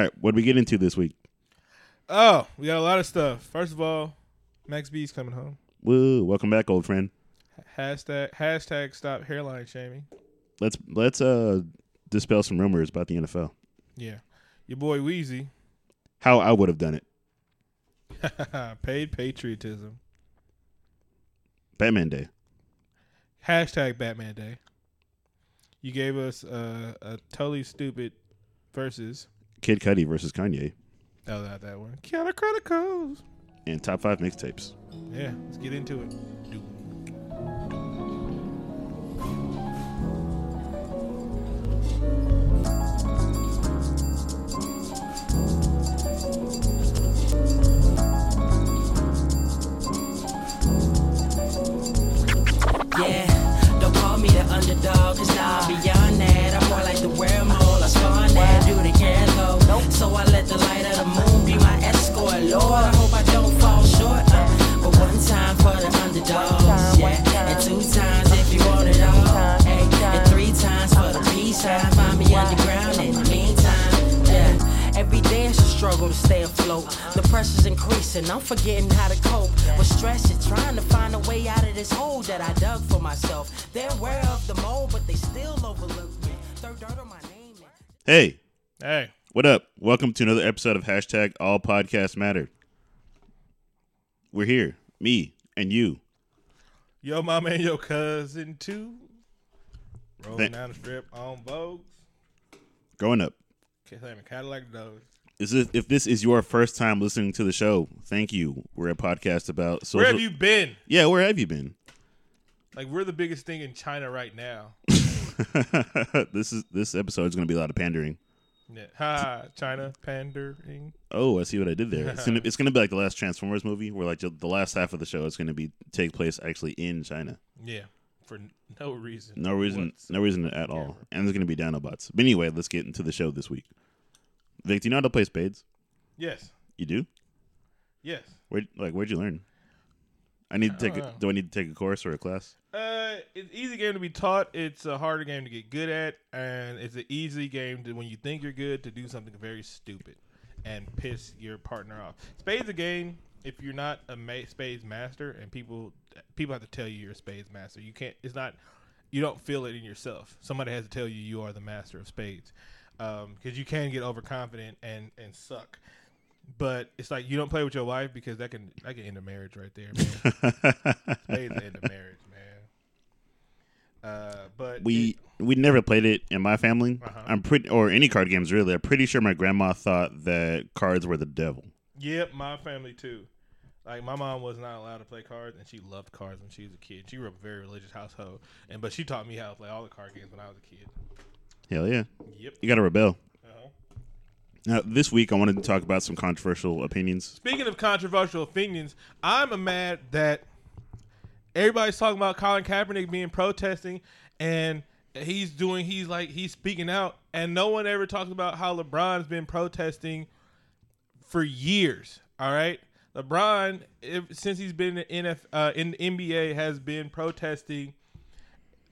All right, what did we get into this week? Oh, we got a lot of stuff. First of all, Max B's coming home. Woo! Welcome back, old friend. Hashtag hashtag stop hairline shaming. Let's let's uh dispel some rumors about the NFL. Yeah, your boy Weezy How I would have done it. paid patriotism. Batman Day. Hashtag Batman Day. You gave us uh, a totally stupid versus. Kid Cudi versus Kanye. Oh, not that one. Kiana Chronicles. And top five mixtapes. Yeah, let's get into it. Dude. Yeah, don't call me the underdog, cause now I'm beyond to stay afloat. The pressure's increasing, I'm forgetting how to cope. With stress, you're trying to find a way out of this hole that I dug for myself. They're aware of the mold, but they still overlook me. Throw dirt on my name. Hey, Hey, what up? Welcome to another episode of hashtag All Podcasts Matter. We're here, me and you. yo, mama and your cousin too. Rolling Thank- down the strip on Vogues. Growing up. Saying Cadillac Doge. Is this, if this is your first time listening to the show, thank you. We're a podcast about social. Where have you been? Yeah, where have you been? Like we're the biggest thing in China right now. this is this episode is going to be a lot of pandering. Yeah. Ha, China pandering. Oh, I see what I did there. It's gonna it's gonna be like the last Transformers movie, where like the the last half of the show is gonna be take place actually in China. Yeah, for no reason. No reason, whatsoever. no reason at all. And there's gonna be Dinobots. But anyway, let's get into the show this week. Vic, do you know how to play spades? Yes, You do? yes. Where like where'd you learn? I need to take. A, don't do I need to take a course or a class? Uh, it's easy game to be taught. It's a harder game to get good at, and it's an easy game to when you think you're good to do something very stupid and piss your partner off. Spades a game. If you're not a ma- spades master, and people people have to tell you you're a spades master, you can't. It's not. You don't feel it in yourself. Somebody has to tell you you are the master of spades, because you can get overconfident and and suck. But it's like you don't play with your wife because that can that can end a marriage right there, man. Spades end a marriage, man. Uh, but we it- we never played it in my family. Uh-huh. I'm pretty or any card games really. I'm pretty sure my grandma thought that cards were the devil. yep, my family too. Like my mom was not allowed to play cards, and she loved cards when she was a kid. She grew up a very religious household, and but she taught me how to play all the card games when I was a kid. Hell yeah, Yep. you got to rebel. Uh-huh. Now this week I wanted to talk about some controversial opinions. Speaking of controversial opinions, I'm mad that everybody's talking about Colin Kaepernick being protesting, and he's doing he's like he's speaking out, and no one ever talks about how LeBron's been protesting for years. All right, LeBron, if, since he's been in NF, uh, in the NBA, has been protesting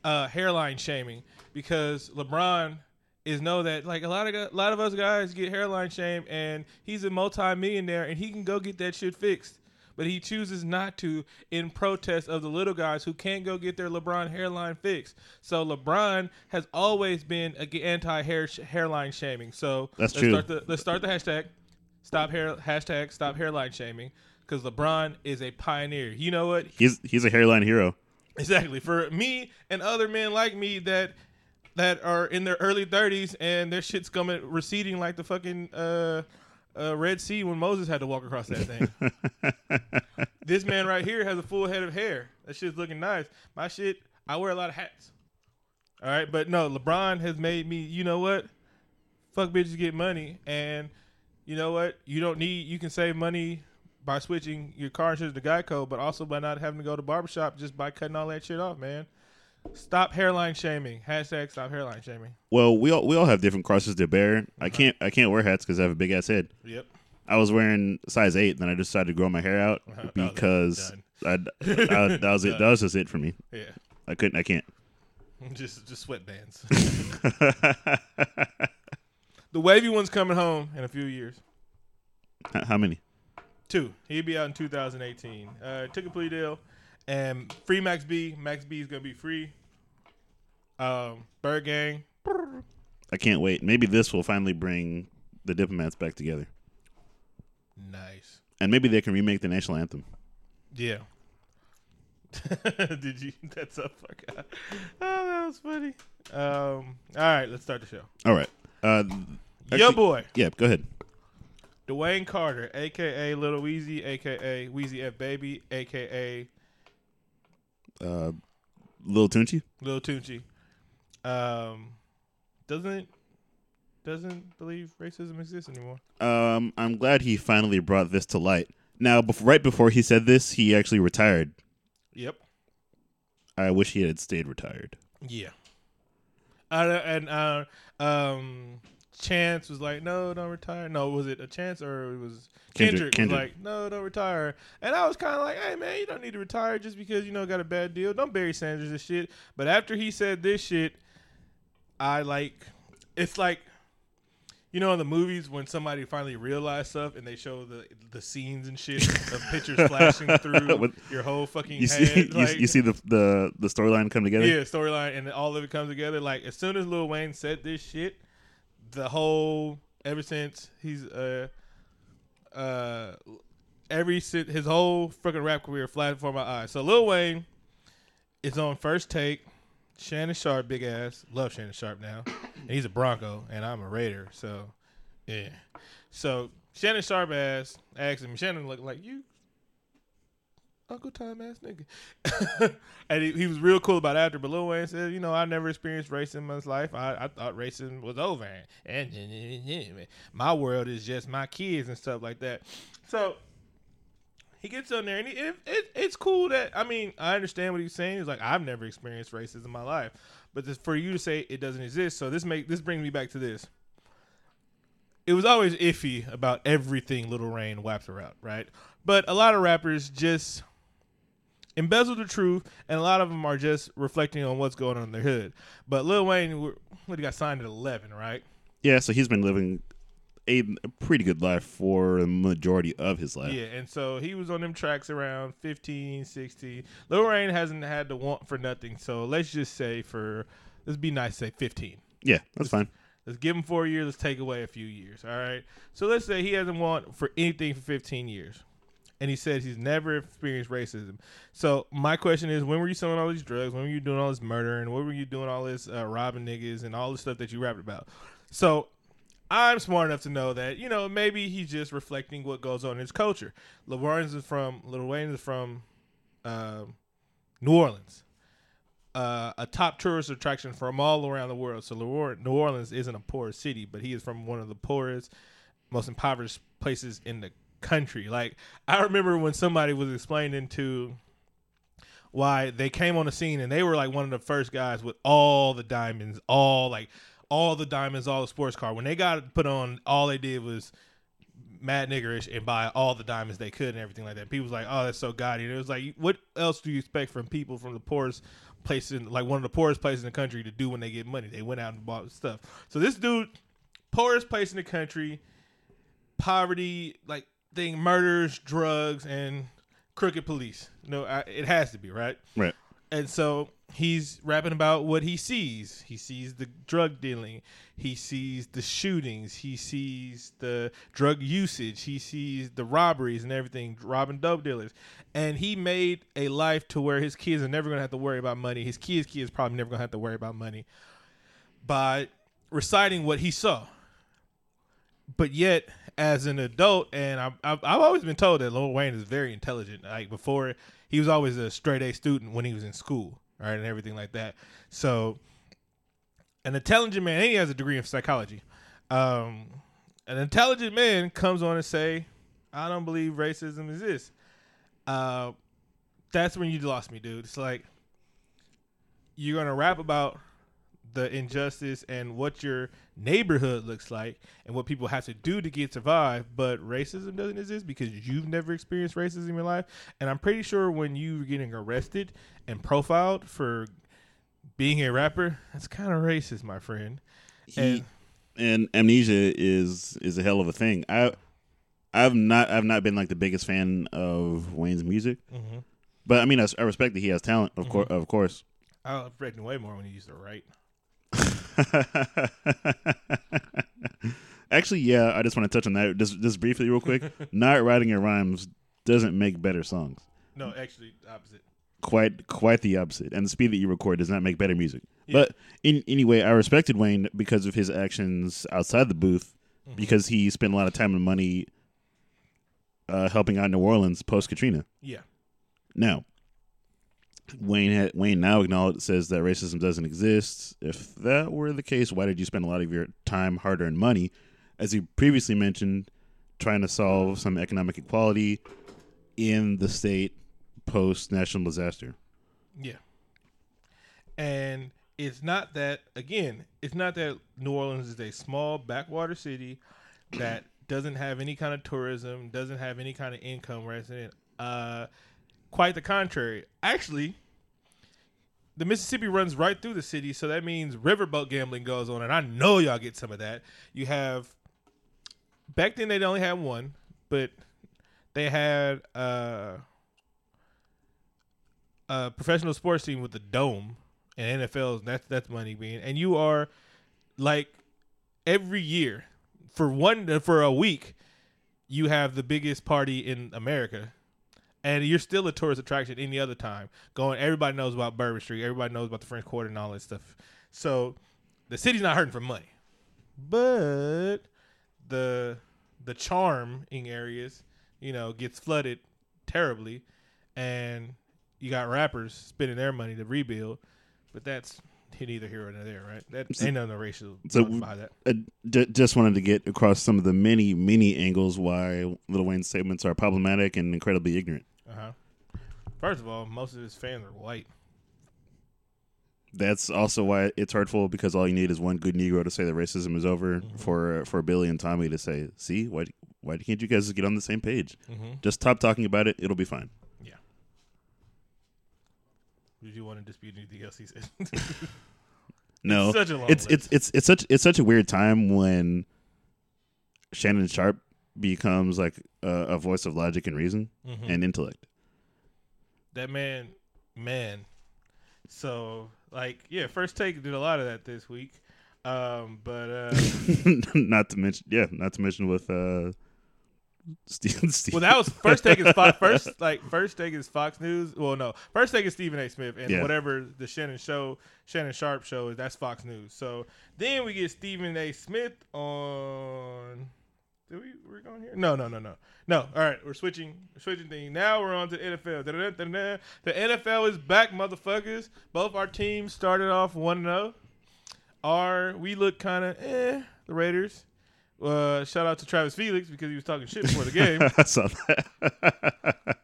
uh, hairline shaming because LeBron is know that like a lot of a lot of us guys get hairline shame, and he's a multi-millionaire and he can go get that shit fixed. But he chooses not to in protest of the little guys who can't go get their LeBron hairline fixed. So LeBron has always been anti-hair sh- hairline shaming. So That's let's true. Start the, let's start the hashtag. Stop hair hashtag stop hairline shaming because LeBron is a pioneer. You know what? He's he's a hairline hero. Exactly. For me and other men like me that that are in their early thirties and their shit's coming receding like the fucking uh, uh, Red Sea when Moses had to walk across that thing. this man right here has a full head of hair. That shit's looking nice. My shit, I wear a lot of hats. All right, but no, LeBron has made me. You know what? Fuck bitches get money, and you know what? You don't need. You can save money by switching your car insurance to Geico, but also by not having to go to barbershop just by cutting all that shit off, man. Stop hairline shaming. Hashtag stop hairline shaming. Well, we all we all have different crosses to bear. I can't I can't wear hats because I have a big ass head. Yep. I was wearing size eight, then I decided to grow my hair out Uh-huh. because Done. I, that, that was it. That was just it for me. Yeah. I couldn't. I can't. Just just sweatbands. The wavy one's coming home in a few years. How many? Two. He'd be out in 2018. Uh, took a plea deal, and free Max B. Max B is gonna be free. Um, Byrd Gang. I can't wait. Maybe this will finally bring the diplomats back together, Nice. and maybe they can remake the national anthem. Yeah. Did you? That's a fuck. Oh, that was funny. Um. All right, let's start the show. All right. Uh, actually- boy, Yeah, go ahead. Dwayne Carter, aka Little Weezy, aka Weezy F Baby, aka Uh, Lil Tunechi. Lil Tunechi, um, doesn't doesn't believe racism exists anymore. Um, I'm glad he finally brought this to light. Now, bef- right before he said this, he actually retired. Yep. I wish he had stayed retired. Yeah. Uh, and uh, um, Chance was like, "No, don't retire." No, was it a Chance or it was Kendrick- Kendrick? Kendrick. Was like, "No, don't retire." And I was kind of like, "Hey, man, you don't need to retire just because you know got a bad deal. Don't Barry Sanders and shit." But after he said this shit, I like, it's like, you know, in the movies when somebody finally realized stuff and they show the the scenes and shit of pictures flashing through With- your whole fucking You head. see, you, like- you see the the the storyline come together. yeah, storyline and all of it comes together. Like as soon as Lil Wayne said this shit, the whole ever since he's uh uh every his whole fucking rap career flashed before my eyes. So Lil Wayne is on first take. Shannon Sharpe, big ass, love Shannon Sharpe now, and he's a Bronco, and I'm a Raider. So yeah, so Shannon Sharpe ass asked him. Shannon looked like you Uncle Tom ass nigga. and he, he was real cool about it after. But Lil Wayne said, you know, I never experienced racism in my life. I, I thought racism was over. And, and my world is just my kids and stuff like that. So he gets on there and he, it, it, it's cool that, I mean, I understand what he's saying. He's like, I've never experienced racism in my life. But this, for you to say it doesn't exist, so this make this brings me back to this. It was always iffy about everything Little Rain waps around, right? But a lot of rappers just embezzle the truth, and a lot of them are just reflecting on what's going on in their hood. But Lil Wayne, what he got signed at eleven, right? Yeah, so he's been living a, pretty good life for the majority of his life. Yeah, and so he was on them tracks around 15, 16. Lil Wayne hasn't had to want for nothing, so let's just say for let's be nice, say fifteen. Yeah, that's fine. Let's give him four years. Let's take away a few years. All right. So let's say he hasn't want for anything for 15 years, and he says he's never experienced racism. So my question is, when were you selling all these drugs? When were you doing all this murder? And when were you doing all this uh, robbing niggas and all the stuff that you rapped about? So I'm smart enough to know that you know maybe he's just reflecting what goes on in his culture. Wayne is from Lil Wayne is from um, New Orleans uh, a top tourist attraction from all around the world. So New Orleans isn't a poor city, but he is from one of the poorest, most impoverished places in the country. Like I remember when somebody was explaining to why they came on the scene and they were like one of the first guys with all the diamonds, all like all the diamonds, all the sports car. When they got put on, all they did was mad niggerish and buy all the diamonds they could and everything like that. People was like, "Oh, that's so gaudy." And it was like, what else do you expect from people from the poorest place in like one of the poorest places in the country to do when they get money? They went out and bought stuff. So this dude, poorest place in the country, poverty, like thing, murders, drugs, and crooked police. No, I, it has to be right. Right. And so he's rapping about what he sees. He sees the drug dealing. He sees the shootings. He sees the drug usage. He sees the robberies and everything, robbing dope dealers. And he made a life to where his kids are never going to have to worry about money. His kids' kids probably never going to have to worry about money by reciting what he saw. But yet, as an adult, and I've, I've, I've always been told that Lil Wayne is very intelligent. Like before, he was always a straight A student when he was in school, right, and everything like that. So, an intelligent man, and he has a degree in psychology. Um, an intelligent man comes on and say, "I don't believe racism exists." Uh, that's when you lost me, dude. It's like you're gonna rap about the injustice and what your neighborhood looks like and what people have to do to get survive but racism doesn't exist because you've never experienced racism in your life and i'm pretty sure when you were getting arrested and profiled for being a rapper that's kind of racist my friend He and and amnesia is is a hell of a thing. I I've not I've not been like the biggest fan of Wayne's music, Mhm. but I mean I, I respect that he has talent, of course, of course. I was breaking way more when he used to write. Actually, yeah, I just want to touch on that just just briefly, real quick. not writing your rhymes doesn't make better songs. No, actually, opposite. Quite quite the opposite. And the speed that you record does not make better music. But in anyway, I respected Wayne because of his actions outside the booth, because he spent a lot of time and money uh, helping out New Orleans post Katrina. Yeah. Now, Wayne ha- Wayne now acknowledge says that racism doesn't exist. If that were the case, why did you spend a lot of your time, hard earned money, as you previously mentioned, trying to solve some economic equality in the state post national disaster? Yeah. And it's not that again, it's not that New Orleans is a small backwater city that doesn't have any kind of tourism, doesn't have any kind of income resident. Uh quite the contrary. Actually, the Mississippi runs right through the city, so that means riverboat gambling goes on, and I know y'all get some of that. You have back then they only had one, but they had uh a professional sports team with the dome and NFL that's that's money being and you are like every year for one for a week you have the biggest party in America and you're still a tourist attraction any other time going everybody knows about Bourbon Street everybody knows about the French Quarter and all that stuff so the city's not hurting for money but the the charming areas you know gets flooded terribly and you got rappers spending their money to rebuild, but that's neither here nor there, right? That ain't no racial So- behind that. I j- just wanted to get across some of the many, many angles why Lil Wayne's statements are problematic and incredibly ignorant. Uh huh. First of all, most of his fans are white. That's also why it's hurtful because all you need is one good Negro to say that racism is over for for Billy and Tommy to say, "See, why why can't you guys get on the same page? Mm-hmm. Just stop talking about it; it'll be fine." Yeah. Did you want to dispute anything else he said? No, such a long it's list. it's it's it's such it's such a weird time when Shannon Sharpe becomes like a, a voice of logic and reason Mhm. and intellect. that man, man. So, like, yeah, first take did a lot of that this week. Um, but uh, not to mention, yeah, not to mention with uh, Steve. Steve. well, that was first take is Fox, first like first take is Fox News. Well, no, first take is Stephen A. Smith, and Yeah. whatever the Shannon show, Shannon Sharpe show is, that's Fox News. So then we get Stephen A. Smith on. Did we we're going here? No, no, no, no, no. All right, we're switching, we're switching thing. Now we're on to the NFL. Da-da-da-da-da. The NFL is back, motherfuckers. Both our teams started off one zero. Our we look kind of eh. The Raiders. Uh, shout out to Travis Felix because he was talking shit before the game. I saw that.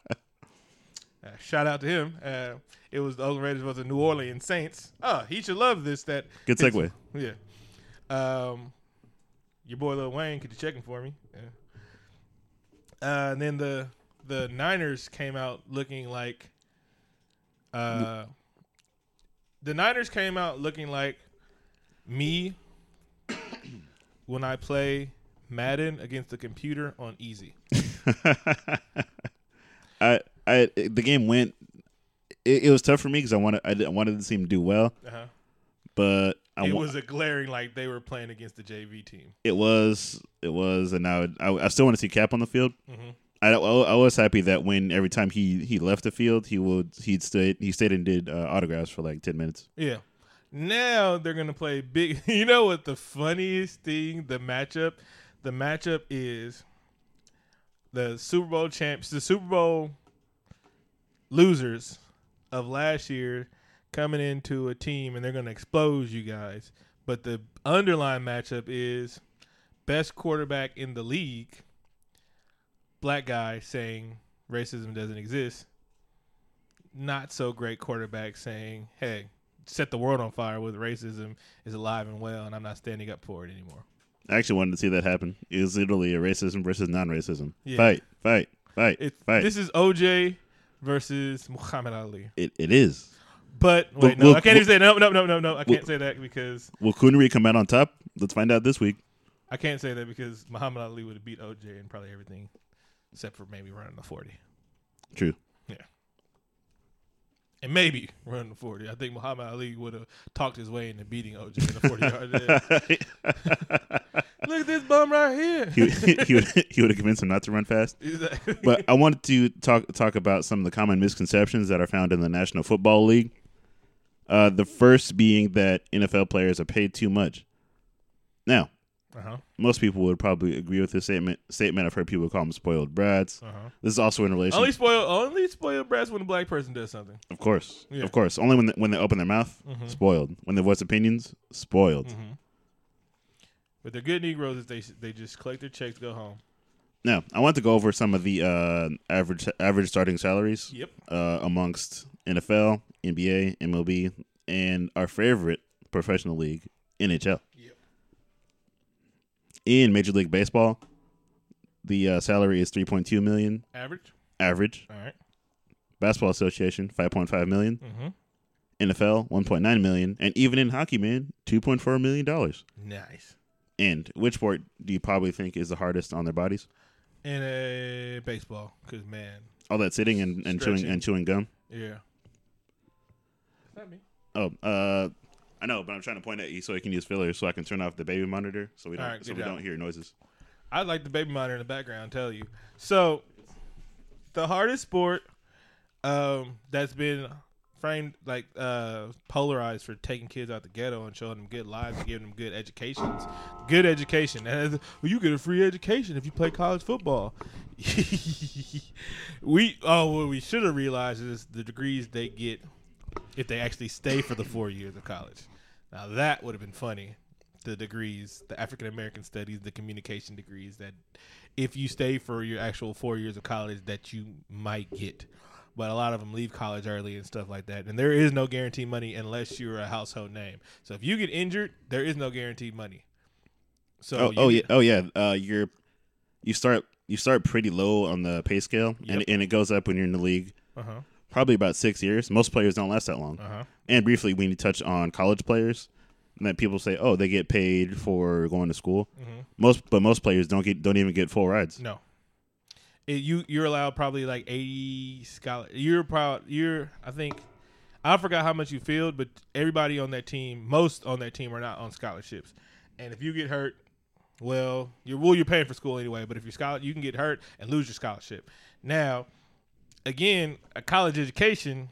Uh, shout out to him. Uh, it was the Oakland Raiders was the New Orleans Saints. Oh, he should love this. That Good segue. Yeah. Um, your boy Lil Wayne, could you check him for me? Yeah. Uh, and then the the Niners came out looking like. Uh, the Niners came out looking like me when I play Madden against the computer on easy. I, I, the game went. It, it was tough for me because I wanted, I, did- I wanted the team to do well, Uh-huh. but I It wa- was a glaring like they were playing against the JV team. it was, it was, and I, would, I, I still want to see Cap on the field. Mhm. I, I, was happy that when every time he, he left the field, he would, he'd stay, he stayed and did uh, autographs for like ten minutes. Yeah. Now they're gonna play big. You know what the funniest thing? The matchup. The matchup is the Super Bowl champs, the Super Bowl losers of last year coming into a team, and they're gonna expose you guys. But the underlying matchup is best quarterback in the league, black guy saying racism doesn't exist. Not so great quarterback saying, "Hey, set the world on fire with racism is alive and well, and I'm not standing up for it anymore." I actually wanted to see that happen. It was literally a racism versus non-racism Yeah. fight, fight, fight, It's fight. this is OJ versus Muhammad Ali. it, it is. But wait, no, Will- I can't even say no, no, no, no, no. I can't will- say that because Will Coonery come out on top? Let's find out this week. I can't say that because Muhammad Ali would have beat OJ and probably everything except for maybe running the forty. True. Yeah. And maybe running the 40. I think Muhammad Ali would have talked his way into beating OJ in the 40 yard. Look at this bum right here. he, he would he would have convinced him not to run fast. Exactly. But I wanted to talk talk about some of the common misconceptions that are found in the National Football League. Uh, the first being that NFL players are paid too much. Now, uh-huh. most people would probably agree with this statement. Statement I've heard people call them spoiled brats. Uh-huh. This is also in relation, Only spoiled, only spoiled brats when a black person does something. of course, Yeah. of course. Only when they, when they open their mouth, Mhm. spoiled. When they voice opinions, spoiled. Mm-hmm. But they're good Negroes if they they just collect their checks, go home. Now, I want to go over some of the uh, average average starting salaries Yep. uh, amongst NFL, NBA, MLB, and our favorite professional league, NHL. Yep. In Major League Baseball, the uh, salary is three point two million Average. average. All right. Basketball Association five point five million. Mm-hmm. NFL one point nine million, and even in hockey, man, two point four million dollars. Nice. And which sport do you probably think is the hardest on their bodies? In a baseball, because man, All that sitting and, and chewing and chewing gum. yeah. Is that me? Oh, uh, I know, but I'm trying to point at you so I can use fillers, so I can turn off the baby monitor, so we don't, All right, so good we job. don't hear noises. I like the baby monitor in the background. Tell you. So, the hardest sport um, that's been framed like uh, polarized for taking kids out the ghetto and showing them good lives and giving them good educations, good education. And well, you get a free education if you play college football. we oh what we should have realized is the degrees they get if they actually stay for the four years of college. Now that would have been funny. The degrees, the African American studies, the communication degrees that if you stay for your actual four years of college that you might get. But a lot of them leave college early and stuff like that. And there is no guaranteed money unless you're a household name. So if you get injured, there is no guaranteed money. So Oh, oh yeah, oh yeah. Uh, you're you start you start pretty low on the pay scale, and Yep. and it goes up when you're in the league. Uh-huh. Probably about six years. Most players don't last that long. Uh-huh. And briefly, we need to touch on college players. And that people say, oh, they get paid for going to school. Mm-hmm. Most, but most players don't get don't even get full rides. No. It, you you're allowed probably like eighty scholar. You're proud. You're I think I forgot how much you filled, but everybody on that team, most on that team, are not on scholarships. And if you get hurt, well, you're well you're paying for school anyway. But if you're scholar, you can get hurt and lose your scholarship. Now, again, a college education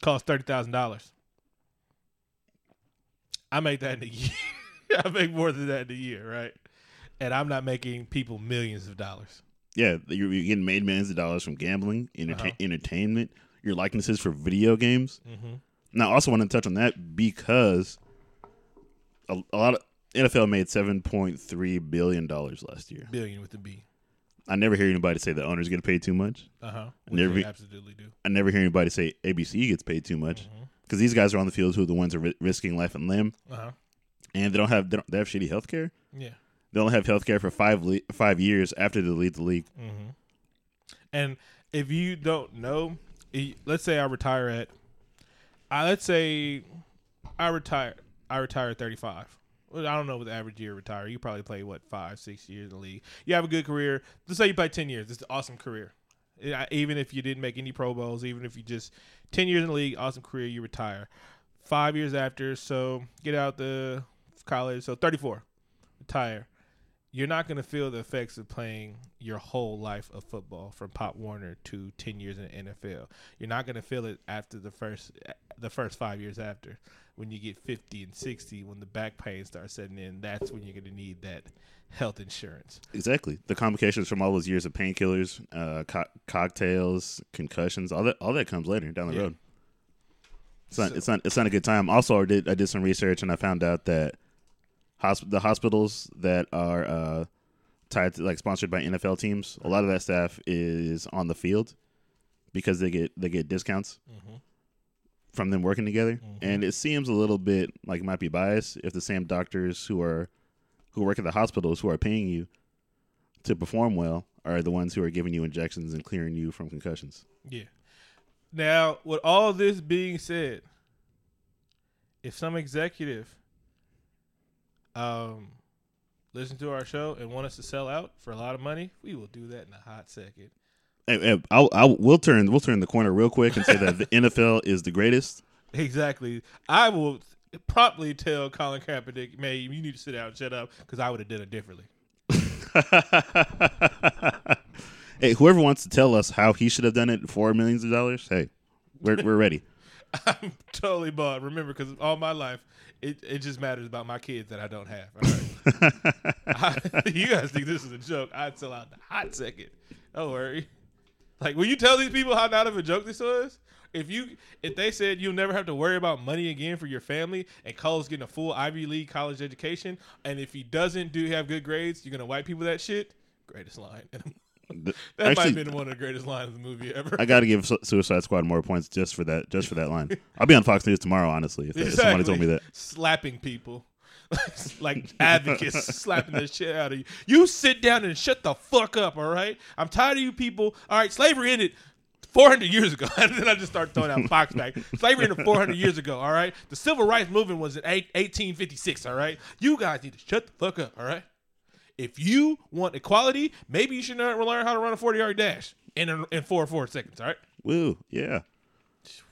costs thirty thousand dollars. I make that in a year. I make more than that in a year, right? And I'm not making people millions of dollars. Yeah, you're, you're getting made millions of dollars from gambling, entertain, Uh-huh. entertainment, your likenesses for video games. Mm-hmm. Now, I also want to touch on that because a, a lot of NFL made seven point three billion dollars last year. Billion with the B. I never hear anybody say the owners get paid too much. Uh huh. Never they absolutely do. I never hear anybody say ABC gets paid too much because these guys are on the field who are the ones who are ri- risking life and limb, Uh huh. and they don't have they, don't, they have shitty health care. Yeah. They only have health care for five le- five years after they leave the league. Mm-hmm. And if you don't know, let's say I retire at, I let's say I retire, I retire at 35. I don't know what the average year retire. You probably play what five, six years in the league. You have a good career. Let's say you play 10 years. It's an awesome career. Even if you didn't make any Pro Bowls, even if you just 10 years in the league, awesome career, you retire. Five years after, so get out the college, so 34, retire you're not going to feel the effects of playing your whole life of football from Pop Warner to 10 years in the NFL. You're not going to feel it after the first the first 5 years after when you get 50 and 60 when the back pain starts setting in. That's when you're going to need that health insurance. Exactly. The complications from all those years of painkillers, uh, co- cocktails, concussions, all that all that comes later down the Yeah. road. It's not So- it's not it's not a good time. Also, I did I did some research and I found out that hosp- the hospitals that are uh, tied to like sponsored by NFL teams, a lot of that staff is on the field because they get they get discounts Mm-hmm. from them working together, Mhm. and it seems a little bit like it might be biased if the same doctors who are who work at the hospitals who are paying you to perform well are the ones who are giving you injections and clearing you from concussions. Yeah. Now, with all this being said, if some executive um listen to our show and want us to sell out for a lot of money, we will do that in a hot second. Hey, hey, I'll, I'll, we'll turn we'll turn the corner real quick and say that the NFL is the greatest. Exactly. I will promptly tell Colin Kaepernick, "Man, you need to sit down and shut up," because I would have done it differently. hey, whoever wants to tell us how he should have done it for millions of dollars, hey, we're we're ready. I'm totally bought. Remember, because all my life, it, it just matters about my kids that I don't have. Right? I- you guys think this is a joke? I'd sell out in a hot second. Don't worry. Like, will you tell these people how not of a joke this was? If you if they said you'll never have to worry about money again for your family, and Cole's getting a full Ivy League college education, and if he doesn't do have good grades, you're gonna white people that shit. Greatest line. The- that might Actually, have been one of the greatest lines of the movie ever. I got to give Su- Suicide Squad more points just for that just for that line. I'll be on Fox News tomorrow, honestly, if, if somebody told me that. Slapping people. like advocates slapping the shit out of you. You sit down and shut the fuck up, all right? I'm tired of you people. All right, slavery ended 400 years ago. and then I just start throwing out Fox back. Slavery ended 400 years ago, all right? The civil rights movement was in 1856, all right? You guys need to shut the fuck up, all right? If you want equality, maybe you should learn learn how to run a 40 yard dash in, a, in four or four seconds, all right? Woo, yeah.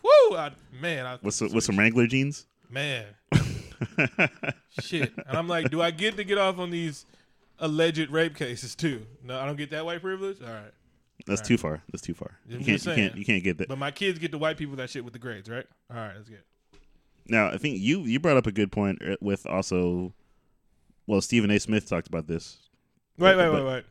Woo! I, man, I, some, with some Wrangler jeans. Man. Shit. And I'm like, do I get to get off on these alleged rape cases too? No, I don't get that white privilege? All right. That's too far. That's too far. You can't. You can't. You can't get that. But my kids get the white people that shit with the grades, right? All right, that's good. Now, I think you you brought up a good point uh, with also. Well, Stephen A. Smith talked about this. Wait, wait, wait, wait.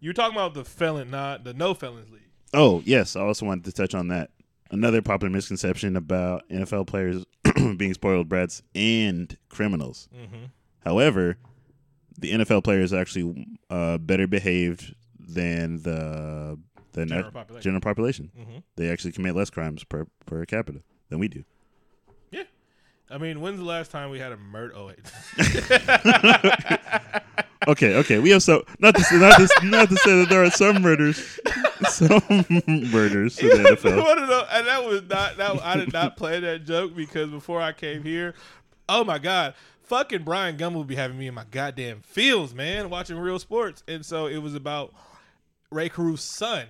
You were talking about the felon, not the no felons league. Oh yes, I also wanted to touch on that. Another popular misconception about NFL players being spoiled brats and criminals. Mm-hmm. However, the NFL players are actually uh, better behaved than the the General population. general population. Mm-hmm. They actually commit less crimes per per capita than we do. Yeah. I mean, when's the last time we had a murder? Oh, wait. Okay, okay, we have so not to say, not to, not to say that there are some murders, some murders in the NFL. One of those- and that was not that I did not play that joke because before I came here, oh my god, fucking Bryant Gumbel would be having me in my goddamn feels, man, watching real sports, and so it was about Rae Carruth's son,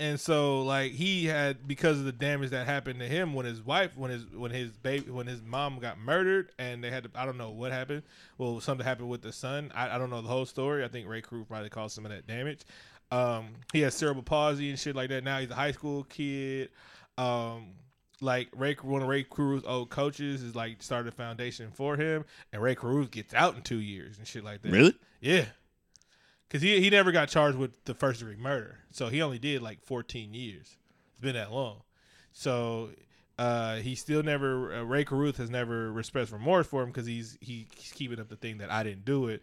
and so like he had because of the damage that happened to him when his wife when his when his baby when his mom got murdered and they had to I don't know what happened. Well, something happened with the son. I, I don't know the whole story. I think Rae Carruth probably caused some of that damage. Um, he has cerebral palsy and shit like that. Now he's a high school kid. Um, like Ray, one of Rae Carruth's old coaches is like started a foundation for him, and Ray Cruz gets out in two years and shit like that. Really? Yeah. Cause he he never got charged with the first degree murder, so he only did like 14 years. It's been that long, so uh, he still never uh, Rae Carruth has never expressed remorse for him because he's he, he's keeping up the thing that I didn't do it.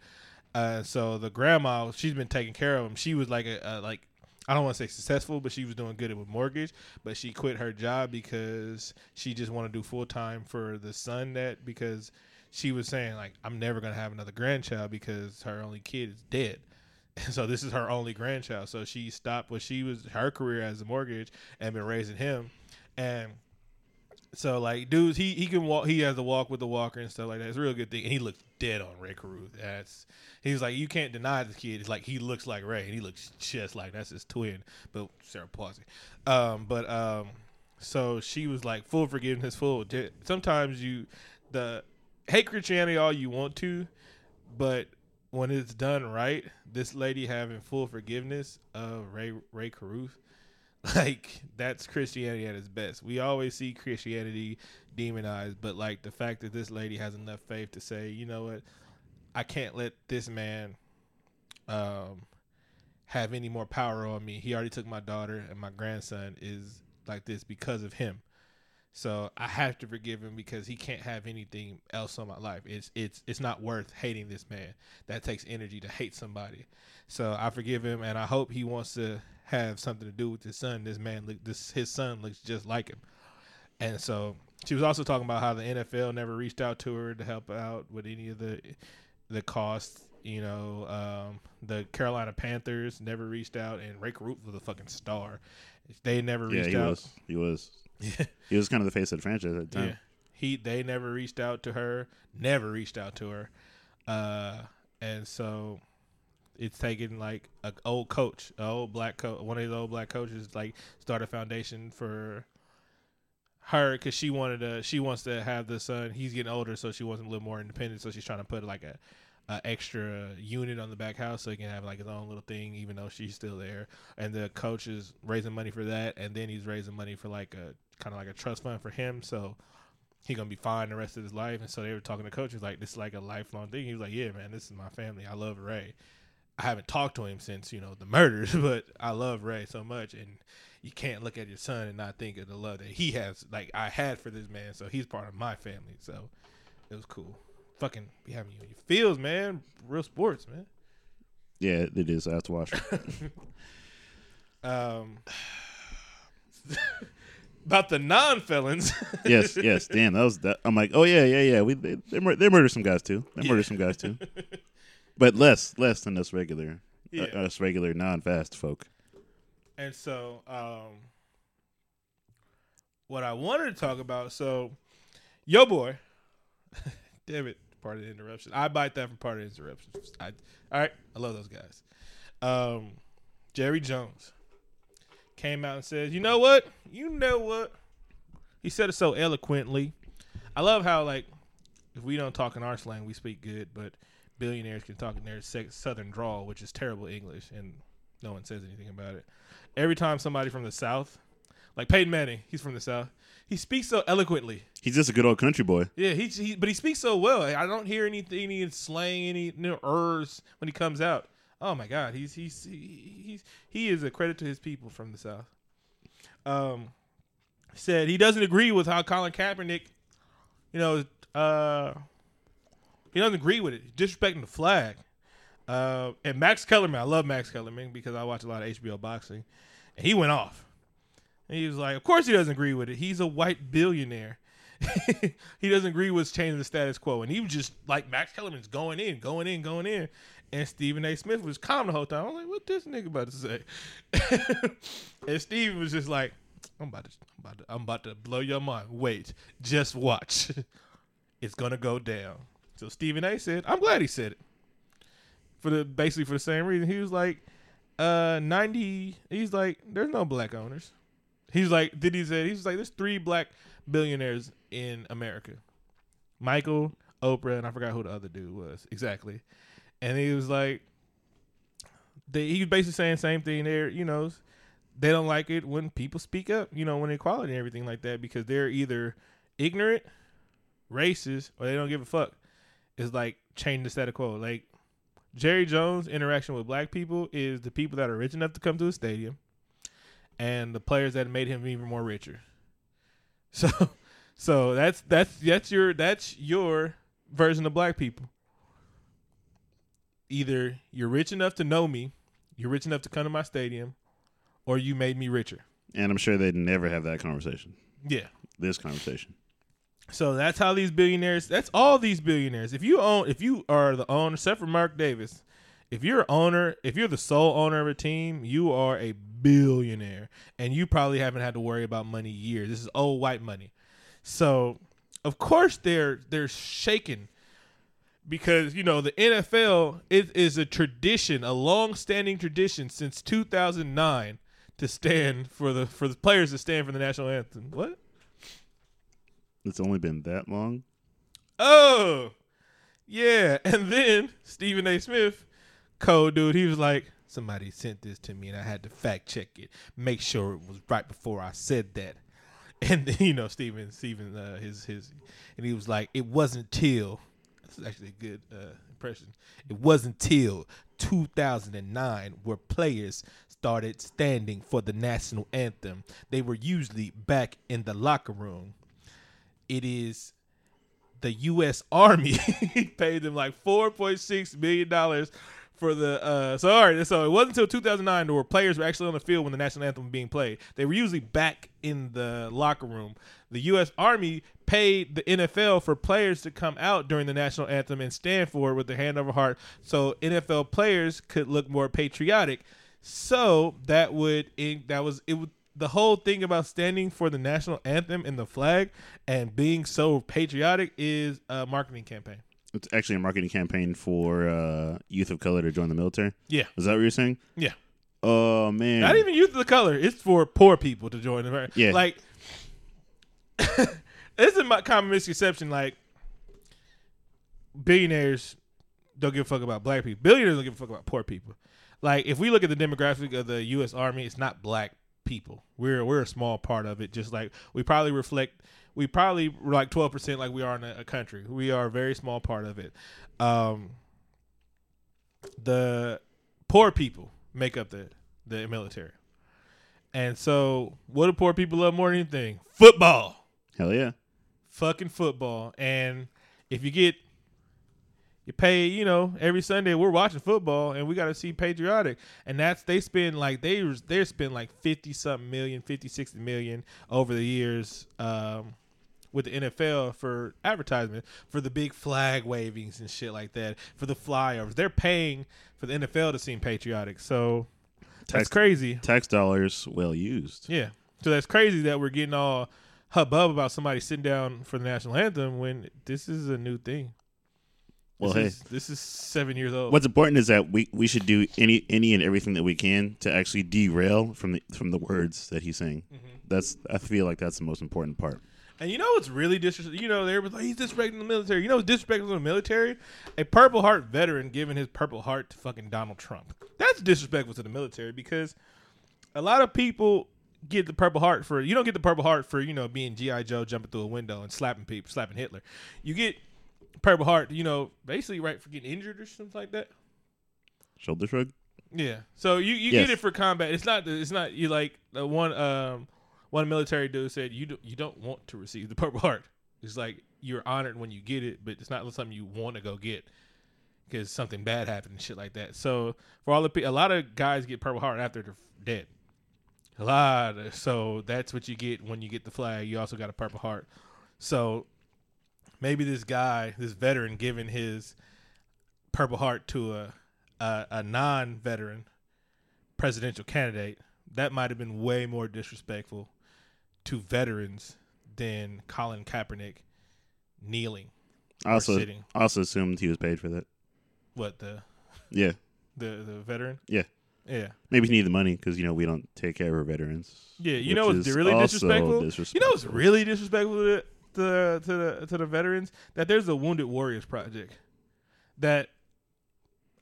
Uh, so the grandma, she's been taking care of him. She was like a, a like I don't want to say successful, but she was doing good with mortgage. But she quit her job because she just wanted to do full time for the son that because she was saying like I'm never gonna have another grandchild because her only kid is dead. So this is her only grandchild. So she stopped what she was her career as a mortgage and been raising him. And so like dudes, he he can walk. He has to walk with the walker and stuff like that. It's a real good thing. And he looks dead on Rae Carruth. That's he's like you can't deny this kid. It's like he looks like Ray, and he looks just like that's his twin, but Sarah Palsy. Um, but um, so she was like full forgiveness, full. Sometimes you the hate Christianity all you want to, but when it's done right, this lady having full forgiveness of Ray Rae Carruth, like that's Christianity at its best. We always see Christianity demonized, but like the fact that this lady has enough faith to say, you know what, I can't let this man um have any more power on me. He already took my daughter and my grandson is like this because of him. So I have to forgive him because he can't have anything else on my life. It's it's it's not worth hating this man. That takes energy to hate somebody. So I forgive him, and I hope he wants to have something to do with his son. This man, look, this his son looks just like him. And so she was also talking about how the NFL never reached out to her to help out with any of the the costs. You know, um, the Carolina Panthers never reached out, and Rae Carruth was a fucking star. They never Yeah, reached he out. was. He was. Yeah. He was kind of the face of the franchise at the time. Yeah. he they never reached out to her, never reached out to her, uh, and so it's taken like an old coach, an old black coach, one of these old black coaches, like start a foundation for her because she wanted to. She wants to have the son. He's getting older, so she wants him a little more independent. So she's trying to put like a, a extra unit on the back house so he can have like his own little thing, even though she's still there. And the coach is raising money for that, and then he's raising money for like a kind of like a trust fund for him. So he gonna be fine the rest of his life. And so they were talking to coach. He's like, "This is like a lifelong thing." He was like, "Yeah, man, this is my family. I love Ray. I haven't talked to him since you know the murders, but I love Ray so much, and you can't look at your son and not think of the love that he has, like I had for this man. So he's part of my family. So it was cool. Fucking be having you in your feels, man. Real sports, man. Yeah, it is. I have to watch. Um, about the non-felons. yes, yes. Damn, that was that. I'm like, oh yeah, yeah, yeah. We they they, mur- they murdered some guys too. They murdered some guys too, but less less than us regular Yeah. uh, us regular non-fast folk. And so, um, what I wanted to talk about, so, yo boy, damn it, part of the interruption. I bite that from part of the interruption. I, all right, I love those guys. Um, Jerry Jones came out and says, "You know what? You know what?" He said it so eloquently. I love how like if we don't talk in our slang, we speak good, but billionaires can talk in their southern drawl, which is terrible English, and no one says anything about it. Every time somebody from the South, like Peyton Manning, he's from the South, he speaks so eloquently. He's just a good old country boy. Yeah, he, he but he speaks so well. I don't hear anything, any slang, any you know, ers when he comes out. Oh my God, he's he's he, he's he is a credit to his people from the South. Um, said he doesn't agree with how Colin Kaepernick, you know, uh, he doesn't agree with it, disrespecting the flag. Uh, and Max Kellerman, I love Max Kellerman because I watch a lot of HBO boxing, and he went off. And he was like, "Of course he doesn't agree with it. He's a white billionaire." he doesn't agree with changing the status quo. And he was just like Max Kellerman's going in, going in, going in. And Stephen A. Smith was calm the whole time. I was like, what this nigga about to say? and Stephen was just like, I'm about to I'm about to I'm about to blow your mind. Wait, just watch. it's gonna go down. So Stephen A said, I'm glad he said it. For the basically for the same reason. He was like, uh 90 he's like, there's no black owners. He's like, did he say he's like, there's three black billionaires in America. Michael, Oprah, and I forgot who the other dude was exactly. And he was like, they, he was basically saying same thing there. You know, they don't like it when people speak up. You know, when equality and everything like that because they're either ignorant, racist, or they don't give a fuck. It's like changing the status quo. Like Jerry Jones' interaction with black people is the people that are rich enough to come to a stadium, and the players that made him even more richer. So, so that's that's that's your that's your version of black people. Either you're rich enough to know me, you're rich enough to come to my stadium, or you made me richer. And I'm sure they'd never have that conversation. Yeah. This conversation. So that's how these billionaires. That's all these billionaires. If you own, if you are the owner, except for Mark Davis, if you're owner, if you're the sole owner of a team, you are a billionaire, and you probably haven't had to worry about money years. This is old white money. So, of course, they're they're shaking because you know the NFL is, is a tradition, a long-standing tradition since 2009 to stand for the for the players to stand for the national anthem. What? It's only been that long. Oh, yeah. And then Stephen A. Smith, code dude, he was like, somebody sent this to me and I had to fact check it, make sure it was right before I said that. And you know, Stephen, Stephen, uh, his his, and he was like, it wasn't till. This is actually a good uh, impression. It wasn't till 2009 where players started standing for the national anthem. They were usually back in the locker room. It is the U.S. Army paid them like four point six million dollars for the. Uh, so all right, so it wasn't until 2009 where players were actually on the field when the national anthem was being played. They were usually back in the locker room. The U.S. Army paid the NFL for players to come out during the national anthem and stand for it with their hand over heart, so NFL players could look more patriotic. So that would that was it would the whole thing about standing for the national anthem and the flag and being so patriotic is a marketing campaign. It's actually a marketing campaign for uh, youth of color to join the military. Yeah. Is that what you're saying? Yeah. Oh man. Not even youth of the color. It's for poor people to join the military. Yeah. Like this is my common misconception. Like billionaires don't give a fuck about black people. Billionaires don't give a fuck about poor people. Like if we look at the demographic of the U.S. Army, it's not black people. We're we're a small part of it. Just like we probably reflect. We probably were like twelve percent, like we are in a, a country. We are a very small part of it. Um, the poor people make up the the military. And so, what do poor people love more than anything? Football. Hell yeah. Fucking football. And if you get you pay, you know, every Sunday we're watching football and we got to see patriotic. And that's they spend like they they spend like 50 something million, 50 60 million over the years um with the NFL for advertisement, for the big flag wavings and shit like that, for the flyovers. They're paying for the NFL to seem patriotic. So that's crazy. Tax dollars well used. Yeah. So that's crazy that we're getting all hubbub about somebody sitting down for the national anthem when this is a new thing. Well, this hey. is, this is seven years old. What's important is that we, we should do any any and everything that we can to actually derail from the from the words that he's saying. Mm-hmm. That's I feel like that's the most important part. And you know what's really disrespectful? You know, everybody's like, he's disrespecting the military. You know what's disrespectful to the military? A Purple Heart veteran giving his Purple Heart to fucking Donald Trump. That's disrespectful to the military because a lot of people get the Purple Heart for, you don't get the Purple Heart for, you know, being G.I. Joe jumping through a window and slapping people, slapping Hitler. You get Purple Heart, you know, basically, right, for getting injured or something like that. Shoulder shrug. Yeah. So you, you Yes. get it for combat. It's not it's not you like the one um one military dude said you do, you don't want to receive the Purple Heart. It's like you're honored when you get it, but it's not something you want to go get because something bad happened and shit like that. So for all the a lot of guys get Purple Heart after they're dead. A lot. Of, so that's what you get when you get the flag. You also got a Purple Heart. So maybe this guy, this veteran, giving his Purple Heart to a a, a non-veteran presidential candidate, that might have been way more disrespectful to veterans than Colin Kaepernick kneeling. I also sitting. Also assumed he was paid for that. What the Yeah, the the veteran? yeah. Yeah, Maybe he needed the money because you know we don't take care of our veterans. yeah. You know what's really also disrespectful? You know what's really disrespectful to the to the to the veterans? That there's a Wounded Warriors project that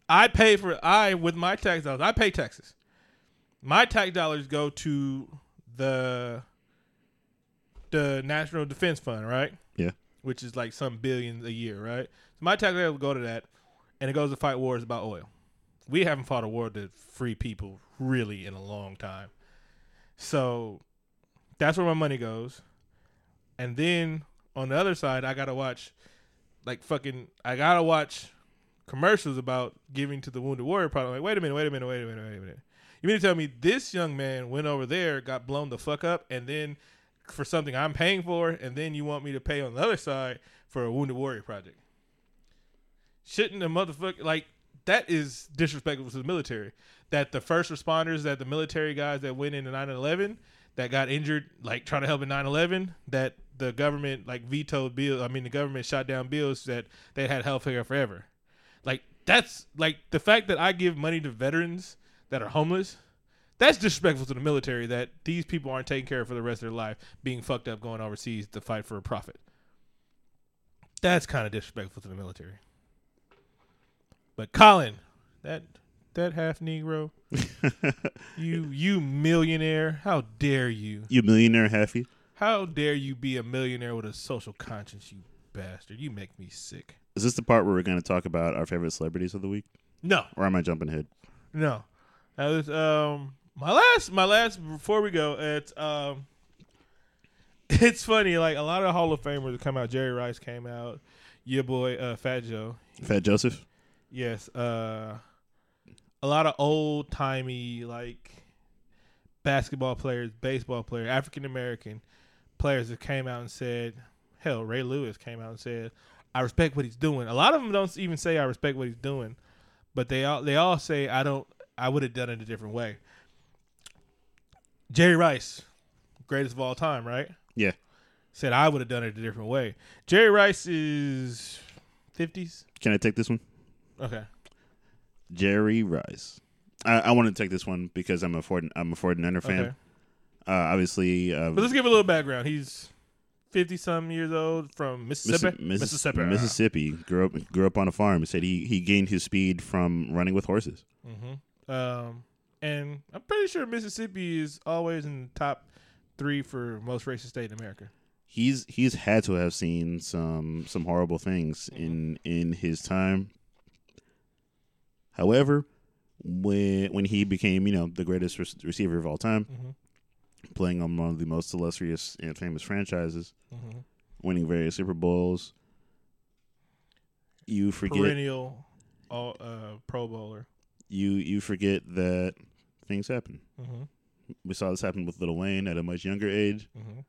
I pay for. I with my tax dollars, I pay taxes. My tax dollars go to the the National Defense Fund, right? Yeah. Which is like some billions a year, right? So my tax dollars go to that, and it goes to fight wars about oil. We haven't fought a war to free people really in a long time. So that's where my money goes. And then on the other side, I gotta watch like fucking I gotta watch commercials about giving to the Wounded Warrior Project. Like, wait a minute, wait a minute, wait a minute, wait a minute. You mean to tell me this young man went over there, got blown the fuck up, and then for something I'm paying for, and then you want me to pay on the other side for a Wounded Warrior Project? Shouldn't the motherfucker like that is disrespectful to the military. That the first responders, that the military guys that went into 9/11, that got injured, like trying to help in 9/11, that the government like vetoed bill. I mean, the government shot down bills that they had health care forever. Like that's like the fact that I give money to veterans that are homeless. That's disrespectful to the military. That these people aren't taken care of for the rest of their life, being fucked up, going overseas to fight for a profit. That's kind of disrespectful to the military. But Colin, that that half Negro, you you millionaire, how dare you? you millionaire halfy. How dare you be a millionaire with a social conscience, you bastard? You make me sick. Is this the part where we're going to talk about our favorite celebrities of the week, No, or am I jumping ahead? no. That was um my last my last before we go, it's um it's funny, like a lot of Hall of Famers have come out. Jerry Rice came out, your boy uh Fat Joe. Fat Joseph. Yes, uh a lot of old timey like basketball players, baseball players, African American players that came out and said, hell, Ray Lewis came out and said, I respect what he's doing. A lot of them don't even say I respect what he's doing, but they all they all say I don't I would have done it a different way. Jerry Rice, greatest of all time, right? Yeah. Said I would have done it a different way. Jerry Rice is fifties. Can I take this one? Okay. Jerry Rice. I, I want to take this one because I'm a Ford I'm a Forty Niner fan. Okay. Uh, obviously, uh, But let's give a little background. He's fifty some years old from Mississippi. Missi- Mississippi. Mississippi. Grew up grew up on a farm. Said he he gained his speed from running with horses. Mm-hmm. Um, and I'm pretty sure Mississippi is always in the top three for most racist state in America. He's he's had to have seen some some horrible things in in his time. However, when when he became you know the greatest re- receiver of all time, Mhm. playing on one of the most illustrious and famous franchises, Mm-hmm. winning various Super Bowls, you forget Perennial all, uh, Pro Bowler. you you forget that things happen. Mm-hmm. We saw this happen with Lil Wayne at a much younger age. Mm-hmm.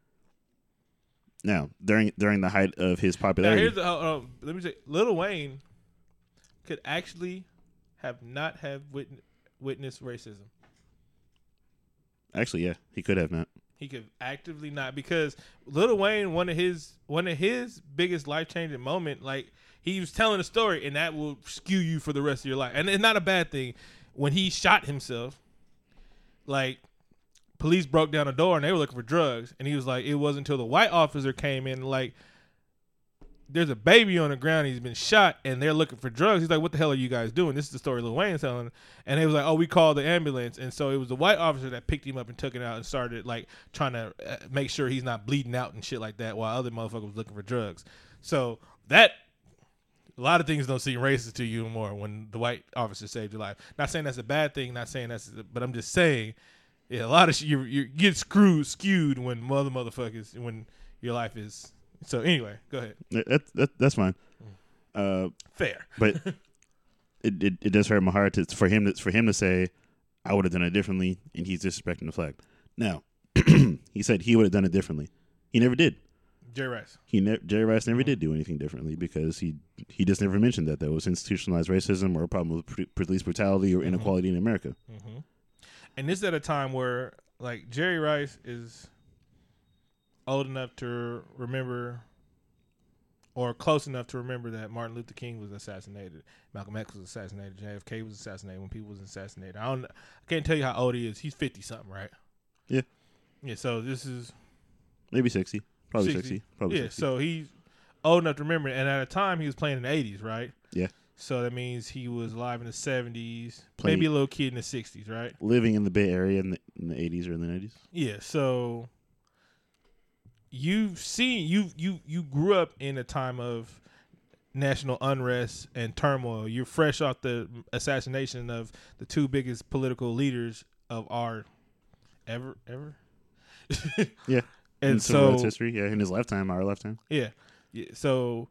Now, during during the height of his Now popularity, here's the, uh, uh, let me say, Lil Wayne could actually have not have witn- witnessed racism. actually, yeah, he could have not. He could actively not because Lil Wayne one of his one of his biggest life changing moment like he was telling a story and that will skew you for the rest of your life and it's not a bad thing when he shot himself like police broke down a door and they were looking for drugs. And he was like it wasn't until the white officer came in like there's a baby on the ground. He's been shot and they're looking for drugs. He's like what the hell are you guys doing? This is the story Lil Wayne's telling. And they was like oh we called the ambulance. And so it was the white officer that picked him up and took him out and started like trying to uh, make sure he's not bleeding out and shit like that while other motherfuckers was looking for drugs. So that a lot of things don't seem racist to you anymore when the white officer saved your life. Not saying that's a bad thing. Not saying that's, but I'm just saying, yeah, a lot of sh- you you get screwed skewed when mother motherfuckers when your life is. So anyway, go ahead. That, that that's fine. Uh, Fair. but it, it it does hurt my heart to, for him to, for him to say I would have done it differently, and he's disrespecting the flag. Now, he said he would have done it differently. He never did. Jerry Rice. He ne- Jerry Rice never did do anything differently because he he just never mentioned that there was institutionalized racism or a problem with pr- police brutality or inequality in America. Mm-hmm. And this is at a time where like Jerry Rice is old enough to remember or close enough to remember that Martin Luther King was assassinated, Malcolm X was assassinated, JFK was assassinated when people was assassinated. I don't I can't tell you how old he is. He's 50 something, right? Yeah. Yeah, so this is Maybe sixty, probably 60. sixty, probably yeah, 60. so he's old enough to remember and at a time he was playing in the 80s, right? Yeah. So that means he was alive in the 70s, Playing- maybe a little kid in the 60s, right? living in the Bay Area in the in the eighties or in the nineties. Yeah, so you've seen you you you grew up in a time of national unrest and turmoil. You're fresh off the assassination of the two biggest political leaders of our ever ever. Yeah. And in so history, yeah, in his lifetime, our lifetime. yeah. yeah, so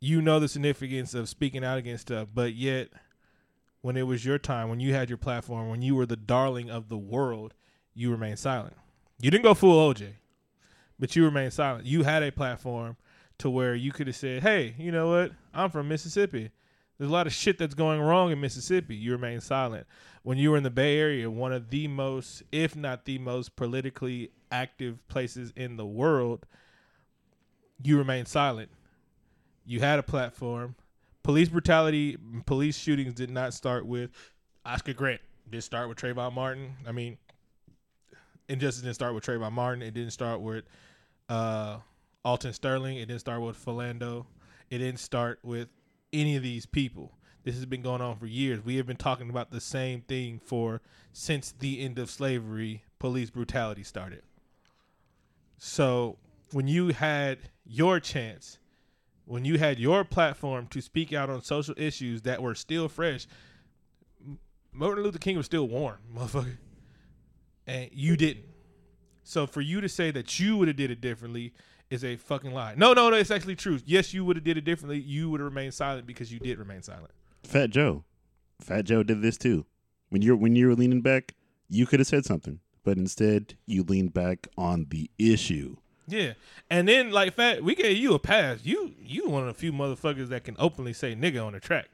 you know the significance of speaking out against stuff, but yet when it was your time, when you had your platform, when you were the darling of the world, you remained silent. You didn't go full OJ, but you remained silent. You had a platform to where you could have said, "Hey, you know what? I'm from Mississippi. There's a lot of shit that's going wrong in Mississippi." You remain silent. When you were in the Bay Area, one of the most, if not the most politically active places in the world, you remain silent. You had a platform. Police brutality, police shootings did not start with Oscar Grant. Did start with Trayvon Martin. I mean, injustice didn't start with Trayvon Martin. It didn't start with uh, Alton Sterling. It didn't start with Philando. It didn't start with any of these people. This has been going on for years. We have been talking about the same thing for since the end of slavery. Police brutality started. So when you had your chance, when you had your platform to speak out on social issues that were still fresh, Martin Luther King was still warm, motherfucker, and you didn't. So for you to say that you would have did it differently is a fucking lie. No, no, no, it's actually true. Yes, you would have did it differently. You would have remained silent because you did remain silent. Fat Joe, Fat Joe did this too. When you're when you were leaning back, you could have said something, but instead you leaned back on the issue. Yeah, and then like fat, we gave you a pass. You you one of the few motherfuckers that can openly say nigga on the track.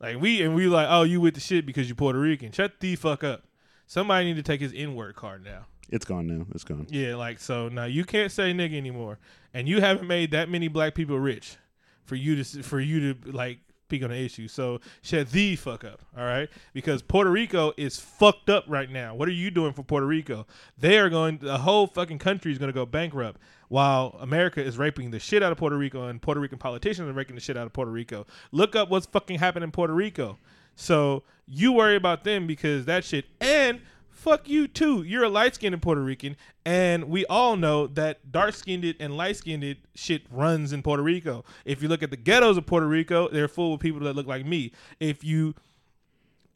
Like we and we like, oh, you with the shit because you Puerto Rican. Shut the fuck up. Somebody need to take his N word card now. It's gone now. It's gone. Yeah, like so now you can't say nigga anymore, and you haven't made that many black people rich for you to for you to like speak on the issue. So shut the fuck up, all right? Because Puerto Rico is fucked up right now. What are you doing for Puerto Rico? They are going. The whole fucking country is going to go bankrupt. While America is raping the shit out of Puerto Rico and Puerto Rican politicians are raping the shit out of Puerto Rico. Look up what's fucking happening in Puerto Rico. So you worry about them because that shit and fuck you too. You're a light skinned Puerto Rican, and we all know that dark skinned and light skinned shit runs in Puerto Rico. If you look at the ghettos of Puerto Rico, they're full of people that look like me. If you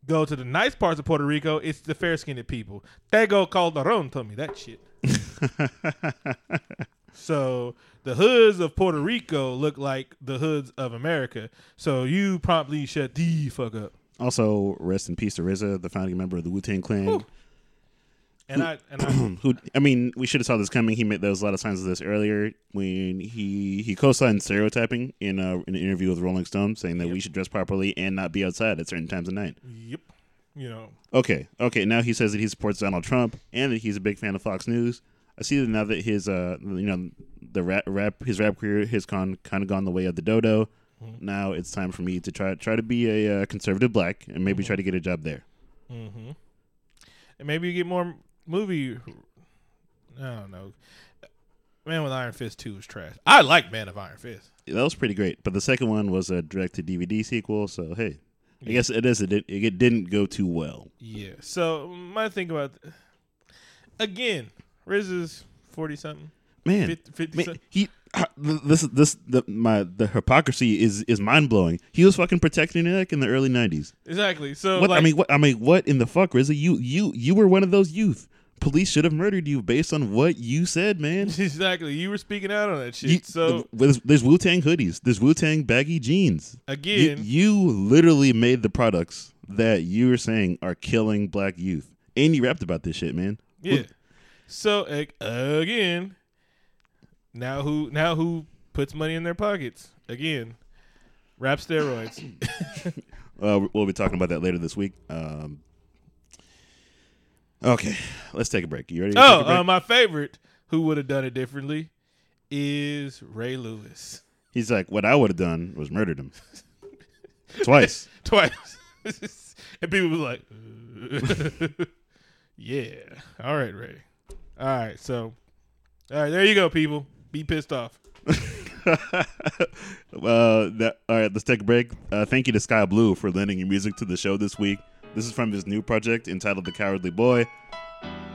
go to the nice parts of Puerto Rico, it's the fair skinned people. Tego Calderon told me that shit. so the hoods of Puerto Rico look like the hoods of America. So you promptly shut the fuck up. Also, rest in peace to RZA, the founding member of the Wu Tang Clan. Whew. And I and I Who I mean, we should have saw this coming. He made there was a lot of signs of this earlier when he he co-signed stereotyping in, a, in an interview with Rolling Stone, saying that we should dress properly and not be outside at certain times of night. Yep. You know. Okay, okay. Now he says that he supports Donald Trump and that he's a big fan of Fox News. I see that now that his uh you know the rap, rap his rap career has gone kind of gone the way of the dodo. Now it's time for me to try try to be a uh, conservative black and maybe try to get a job there. Mm-hmm. And maybe you get more movie. I don't know. Man with Iron Fist two is trash. I like Man of Iron Fist. That was pretty great, but the second one was a direct to DVD sequel. So hey, I guess it is. It, did, it didn't go too well. Yeah. So my thing about again, Riz is forty something. Man, 50, 50 man, something. he uh, this this the my the hypocrisy is is mind blowing. He was fucking protecting Nick in the early nineties. Exactly. So What like, I mean, what I mean, what in the fuck, RZA? You you you were one of those youth. Police should have murdered you based on what you said, man. exactly. You were speaking out on that shit. You- so there's, there's Wu Tang hoodies. There's Wu Tang baggy jeans. You, again, you literally made the products that you were saying are killing black youth, and you rapped about this shit, man. yeah. So again, now who now who puts money in their pockets again? Rap steroids. Uh, we'll be talking about that later this week. Um, okay, let's take a break. You ready? To take a Oh, uh, my favorite, who would have done it differently, is Ray Lewis. He's like, what I would have done was murdered him twice. Twice. and people was like, yeah. All right, Ray. All right, so, all right, there you go, people. Be pissed off. uh, that, all right, let's take a break. Uh, thank you to Sky Blue for lending your music to the show this week. This is from his new project entitled "The Cowardly Boy."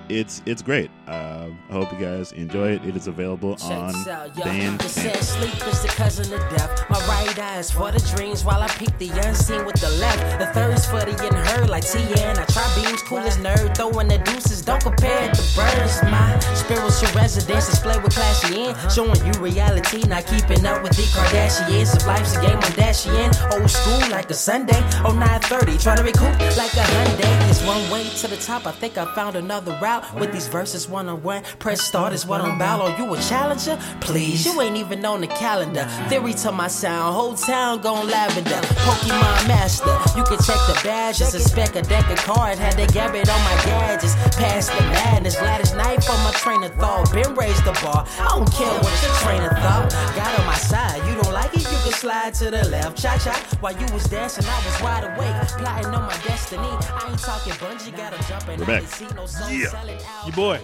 It's it's great. Uh, I hope you guys enjoy it. It is available on Checks out, yo. They Bandcamp. sleep is the cousin of death. My right eye is for the dreams while I peek the unseen with the left. The third is for the unheard, like TN. I try beams, cool as nerd. Throwing the deuces, don't compare it to birds. My spiritual residence display with classy in. Showing you reality, not keeping up with the Kardashians. If life's a game, I'm dashing in. Old school like a Sunday. Oh, 930, trying to recoup like a Hyundai. It's one way to the top. I think I found another route with these verses one on one. Press start is what I'm about. Are you a challenger? Please, you ain't even on the calendar. Theory to my sound, whole town gone lavender. Pokemon master, you can check the badges. Suspect a deck of cards, had to grab it on my gadgets. Past the madness, Gladys Knight on my train of thought. Been raised the bar, I don't care what your train of thought. Got on my side, you don't like it, you slide to the left. Cha cha, while you was dancing, I was wide awake, plotting on my destiny. I ain't talking bungee, gotta jump and We're back. see no sun Yeah. selling. Your boy,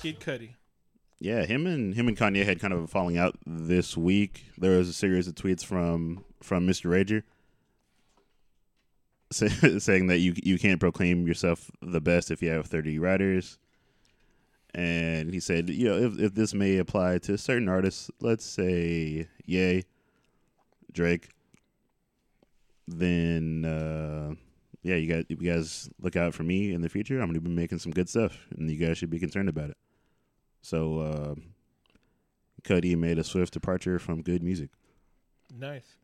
Kid Cudi. Yeah, him and him and Kanye had kind of a falling out this week. There was a series of tweets from from Mr. Rager say, saying that you you can't proclaim yourself the best if you have 30 writers. And he said, you know, if, if this may apply to certain artists, let's say Ye, Drake, then uh, yeah, you got you guys look out for me in the future. I'm going to be making some good stuff, and you guys should be concerned about it. So uh, Cudi made a swift departure from good music. Nice.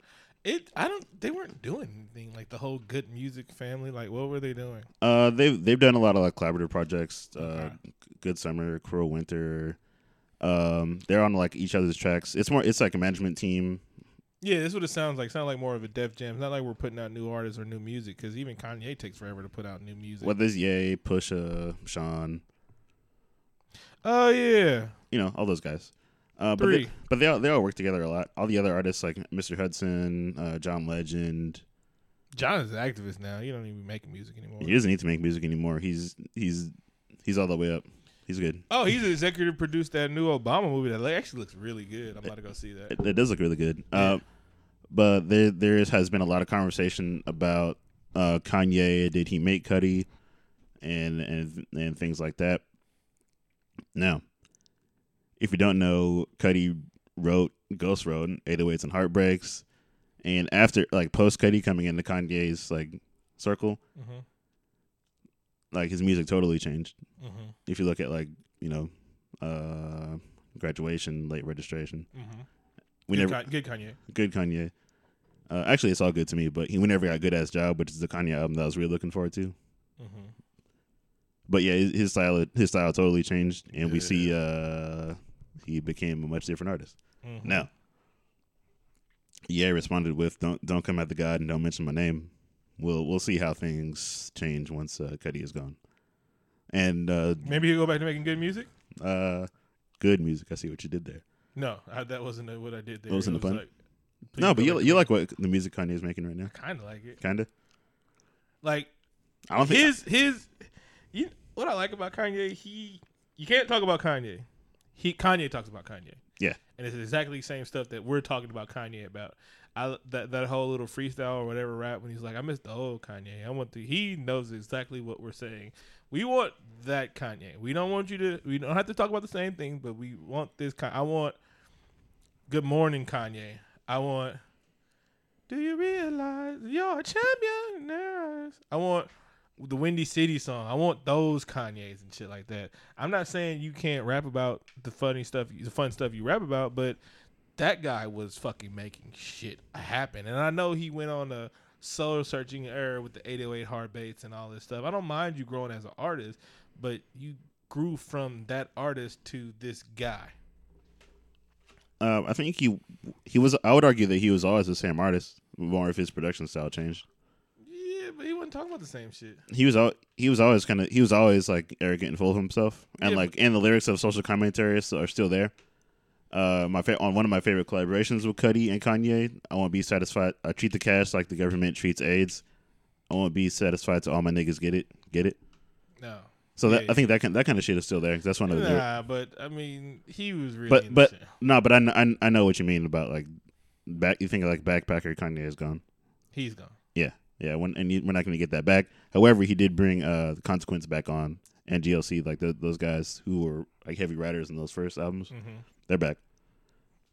It. I don't. They weren't doing anything like the whole good music family. Like, what were they doing? Uh, they've they've done a lot of like collaborative projects. Uh, Okay. Good Summer, Cruel Winter. Um, they're on like each other's tracks. It's more. It's like a management team. Yeah, this is what it sounds like. Sound like more of a Def Jam. It's not like we're putting out new artists or new music because even Kanye takes forever to put out new music. What there's Ye, Pusha, Sean. Oh yeah. You know, all those guys. Uh, but Three. they, but they all they all work together a lot. All the other artists like Mr. Hudson, uh, John Legend. John is an activist now. He don't even make music anymore. He doesn't need to make music anymore. He's he's he's all the way up. He's good. Oh, he's the executive produced that new Obama movie that actually looks really good. I'm about to go see that. It, it does look really good. Yeah. Uh, but there there is, has been a lot of conversation about uh, Kanye. Did he make Cudi, and and and things like that. Now, if you don't know, Cudi wrote Ghost Road, 808s and Heartbreaks, and after like post Cudi coming into Kanye's like circle, hmm like his music totally changed. hmm If you look at like you know, uh, graduation, late registration, hmm we good, never Ka- good Kanye. good Kanye. Uh, actually, it's all good to me, but he we never got good ass job, which is the Kanye album that I was really looking forward to. hmm But yeah, his, his style his style totally changed, and we see uh, he became a much different artist. hmm Now, yeah, responded with "Don't don't come at the God and don't mention my name." We'll we'll see how things change once uh, Cudi is gone, and uh, maybe he'll go back to making good music. uh, good music. I see what you did there. No, I, that wasn't what I did there. That wasn't It the was pun? like, no, but you you like what the music Kanye is making right now, kind of like it. kinda. Like I don't think his his you what I like about Kanye, he you can't talk about Kanye. He Kanye talks about Kanye. Yeah. And it's exactly the same stuff that we're talking about Kanye about. I that that whole little freestyle or whatever rap when he's like, I miss the old Kanye. I want the he knows exactly what we're saying. We want that Kanye. We don't want you to we don't have to talk about the same thing, but we want this kind I want Good morning, Kanye. I want Do you realize you're a champion? I want the Windy City song. I want those Kanyes and shit like that. I'm not saying you can't rap about the funny stuff, the fun stuff you rap about, but that guy was fucking making shit happen. And I know he went on a soul searching era with the 808 Heartbreaks and all this stuff. I don't mind you growing as an artist, but you grew from that artist to this guy. Uh, I think he he was. I would argue that he was always the same artist. More if his production style changed. Yeah, but he wasn't talking about the same shit. He was al- he was always kind of he was always like arrogant and full of himself, and Yeah, like and the lyrics of social commentaries are still there. Uh, my fa- on one of my favorite collaborations with Cudi and Kanye, I won't be satisfied. I treat the cash like the government treats AIDS. I won't be satisfied till all my niggas get it, get it. No. So that Yeah. I think that kind that kind of shit is still there. 'cause that's one of the Nah, but I mean, he was really. but but shit. no, but I, kn- I kn- I know what you mean about like back. You think like backpacker Kanye is gone. he's gone. Yeah, yeah. When, and you, we're not going to get that back. However, he did bring uh, the consequence back on and GLC, like the, those guys who were like heavy writers in those first albums. Mm-hmm. They're back.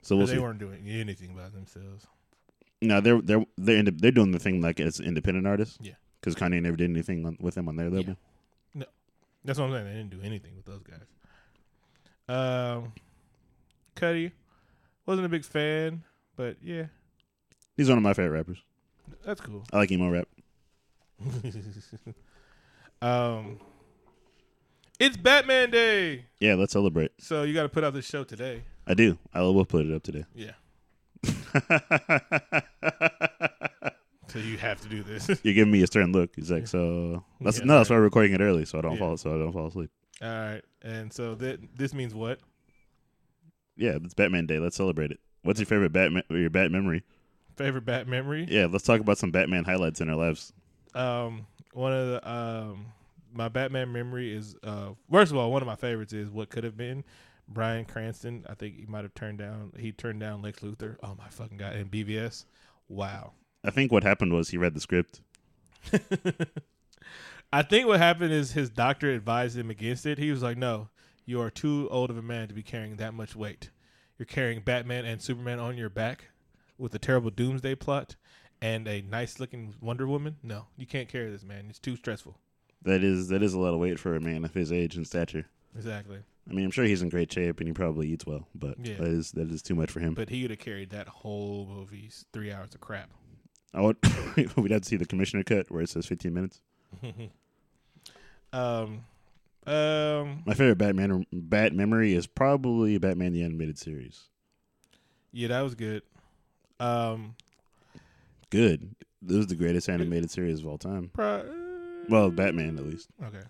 So we'll they see. weren't doing anything by themselves. No, they're they're they're they're doing the thing like as independent artists. Yeah. because Kanye never did anything on, with them on their label. No. That's what I'm saying. They didn't do anything with those guys. Um, Cudi wasn't a big fan, but yeah, He's one of my favorite rappers. That's cool. I like emo rap. um, it's Batman Day, Yeah, let's celebrate. so you got to put out this show today. I do. I will put it up today. Yeah, so you have to do this. You're giving me a stern look. He's like, so that's Yeah, no, that's right. why we're recording it early, so I don't Yeah. fall, so I don't fall asleep. All right, and so that this means what? Yeah, it's Batman Day. Let's celebrate it. What's your favorite Batman? Or your Bat memory? Favorite Bat memory? Yeah, let's talk about some Batman highlights in our lives. um one of the um my Batman memory is uh first of all one of my favorites is what could have been Bryan Cranston. I think he might have turned down he turned down Lex Luthor. Oh my fucking god! In BVS, wow. I think what happened was he read the script. I think what happened is his doctor advised him against it. He was like, "No, you are too old of a man to be carrying that much weight. You're carrying Batman and Superman on your back with a terrible doomsday plot and a nice looking Wonder Woman. No, you can't carry this, man. It's too stressful." That is that is a lot of weight for a man of his age and stature. Exactly. I mean, I'm sure he's in great shape and he probably eats well, but Yeah. that is that is too much for him. But he would have carried that whole movie's three hours of crap. I would we'd have to see the commissioner cut where it says 15 minutes. um, um, My favorite Batman Bat memory is probably Batman the animated series. yeah, that was good. Um, Good. This is the greatest animated series of all time. pro- Well, Batman at least. Okay.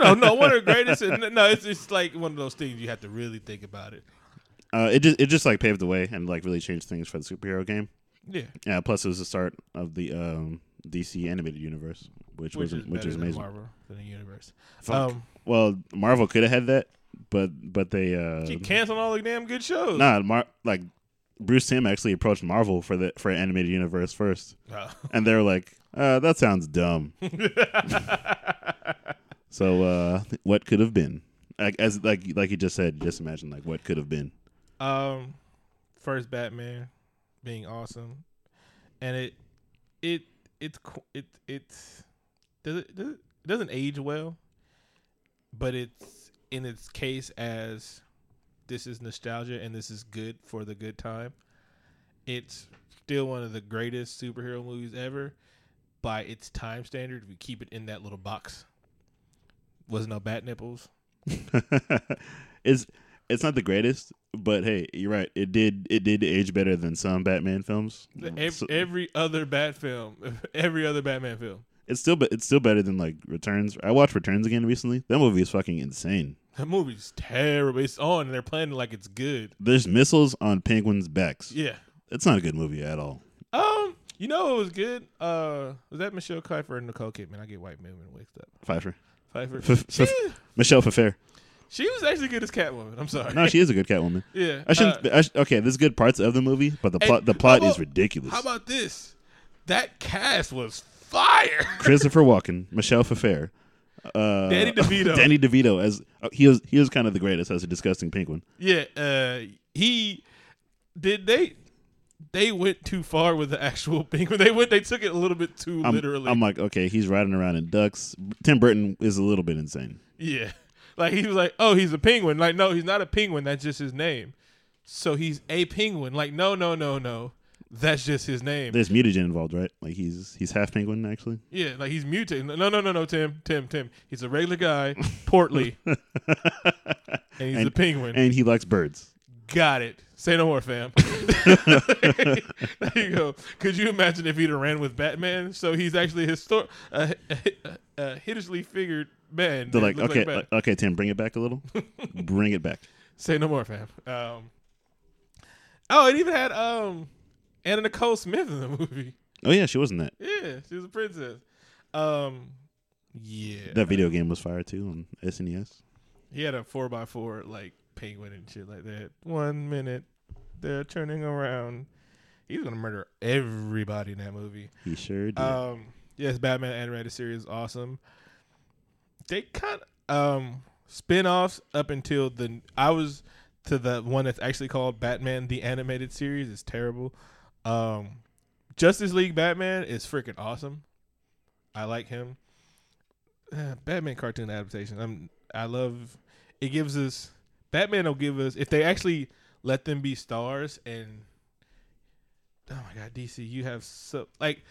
no, no, one of the greatest. No, it's it's like one of those things you have to really think about it. Uh, it just it just like paved the way and like really changed things for the superhero game. Yeah, Yeah. Plus, it was the start of the um, DC animated universe, which, which was is which is amazing. Marvel than the universe. Um, Well, Marvel could have had that, but but they uh, keep canceling all the damn good shows. nah, Mar- like Bruce Timm actually approached Marvel for the for animated universe first, Oh. and they're like, uh, "That sounds dumb." so, uh, what could have been? Like as like like you just said, just imagine like what could have been. Um, first Batman being awesome, and it it it's it it's does it, does it it doesn't age well, but it's in its case as this is nostalgia and this is good for the good time. It's still one of the greatest superhero movies ever by its time standard. If you keep it in that little box, was no bat nipples. it's it's not the greatest, but hey, you're right. It did it did age better than some Batman films. Mm, every, So- every other Bat film, every other Batman film. it's still it's still better than like Returns. I watched Returns again recently. That movie is fucking insane. That movie's terrible. It's on, and they're playing it like it's good. There's missiles on penguins' backs. Yeah. It's not a good movie at all. Um, you know what was good? Uh, was that Michelle Pfeiffer and Nicole Kidman? I get white women mixed up. Pfeiffer, Pfeiffer. F- she, f- Michelle Pfeiffer. she was actually good as Catwoman. I'm sorry. No, she is a good Catwoman. yeah. I shouldn't. uh, I sh- okay, there's good parts of the movie, but the plot the plot how is about- ridiculous. How about this? That cast was fire. Christopher Walken, Michelle Pfeiffer, uh, Danny DeVito. Danny DeVito as uh, he was he was kind of the greatest as a disgusting penguin. yeah. Uh, he did they. They went too far with the actual penguin. They went. They took it a little bit too I'm, literally. I'm like, okay, he's riding around in ducks. Tim Burton is a little bit insane. Yeah. Like he was like, "Oh, he's a penguin." Like, no, he's not a penguin. That's just his name. So he's a penguin. Like, no, no, no, no. That's just his name. There's mutagen involved, right? Like he's he's half penguin actually. yeah, like he's mutated. No, no, no, no, Tim, Tim, Tim. He's a regular guy, portly, and he's a penguin. and he likes birds. Got it. Say no more, fam. there you go. Could you imagine if he'd have ran with Batman? So he's actually a histor- a, a, a hideously figured man. They're like, okay, Batman. uh, okay, Tim, bring it back a little. bring it back. Say no more, fam. Um, oh, it even had um Anna Nicole Smith in the movie. Oh yeah, she wasn't that. Yeah, she was a princess. Um, yeah, That video game was fire too on SNES. he had a four x four like penguin and shit like that. One minute, they're turning around. He's gonna murder everybody in that movie. He sure did. Um, yes, Batman animated series is awesome. They of um spin-offs up until the I was to the one that's actually called Batman the animated series is terrible. Um Justice League Batman is freaking awesome. I like him. Uh, Batman cartoon adaptation. I'm I love it gives us Batman will give us if they actually let them be stars and oh my god DC you have so like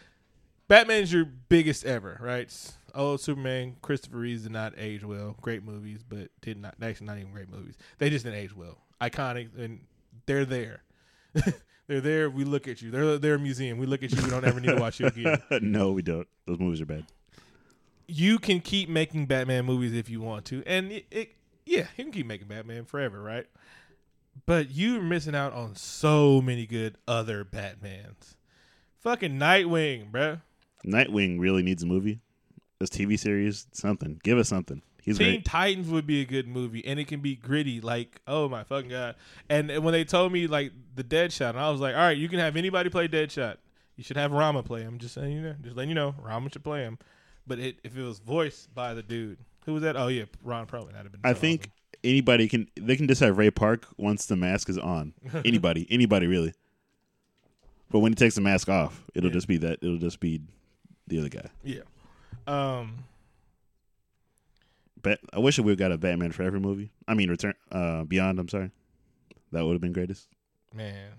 Batman's your biggest ever, right? Oh, Superman, Christopher Reeves did not age well. Great movies, but did not actually not even great movies. They just didn't age well. Iconic, and they're there. they're there. We look at you. They're they're a museum. We look at you. We don't ever need to watch you again. no, we don't. Those movies are bad. You can keep making Batman movies if you want to, and it, it yeah, you can keep making Batman forever, right? But you're missing out on so many good other Batmans. Fucking Nightwing, bruh. Nightwing really needs a movie. This TV series, something. Give us something. He's Teen great. Titans would be a good movie, and it can be gritty. Like, oh my fucking god! And and when they told me like the Deadshot, and I was like, all right, you can have anybody play Deadshot. You should have Rama play him. Just saying, you know, just letting you know, Rama should play him. But it, if it was voiced by the dude, who was that? Oh yeah, Ron Perlman. That'd have been. I think anybody can. They can just have Ray Park once the mask is on. Anybody, anybody really. But when he takes the mask off, it'll Yeah. just be that. It'll just be the other guy. yeah. Um, Bat, I wish we got a Batman Forever movie. I mean, Return uh, Beyond. I'm sorry, that would have been greatest. man,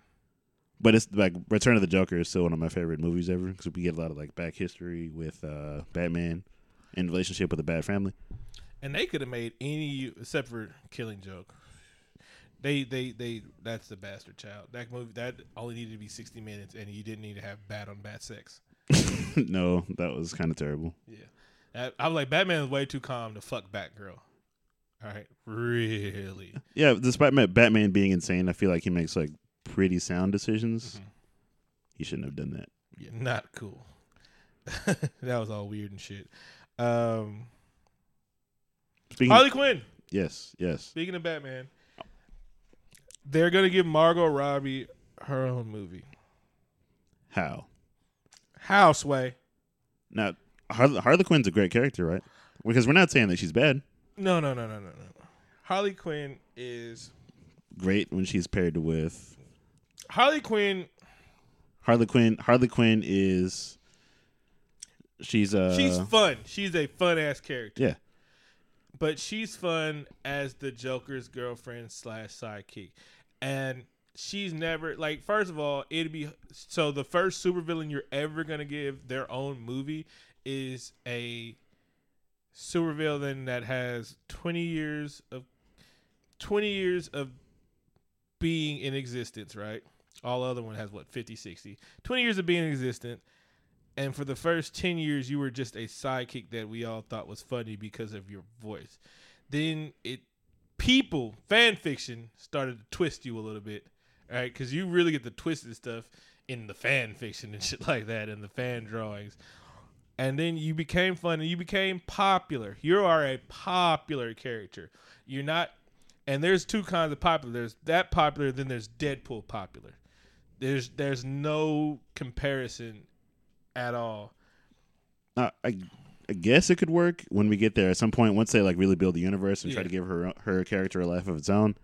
But it's like Return of the Joker is still one of my favorite movies ever because we get a lot of like back history with uh, Batman in relationship with the bad family. and they could have made any except for Killing Joke. They, they, they. That's the bastard child. That movie that only needed to be sixty minutes, and you didn't need to have bat on bat sex. no, that was kind of terrible. Yeah. I, was like, Batman is way too calm to fuck Batgirl. All right, really. Yeah, despite Batman being insane, I feel like he makes like pretty sound decisions. Mhm. He shouldn't have done that. Yeah, not cool. that was all weird and shit. Um, Speaking, Harley Quinn. yes, yes. Speaking of Batman, they're gonna give Margot Robbie her own movie. How Houseway. now? Harley, Harley Quinn's a great character, right? Because we're not saying that she's bad. No, no, no, no, no, no. Harley Quinn is Great when she's paired with Harley Quinn. Harley Quinn. Harley Quinn is she's uh She's fun. She's a fun ass character. yeah but she's fun as the Joker's girlfriend slash sidekick, and she's never like. First of all, it'd be so the first supervillain you're ever gonna give their own movie is a supervillain that has 20 years of 20 years of being in existence, right? All other one has what 50, 60. 20 years of being in existence. And for the first 10 years, you were just a sidekick that we all thought was funny because of your voice. Then it, people, fan fiction started to twist you a little bit, right? Because you really get the twisted stuff in the fan fiction and shit like that, and the fan drawings. And then you became fun and you became popular. You are a popular character. You're not, and there's two kinds of popular. There's that popular, then there's Deadpool popular. There's there's no comparison at all. Uh, I, I guess it could work when we get there at some point. Once they like really build the universe and try to give her her character a life of its own.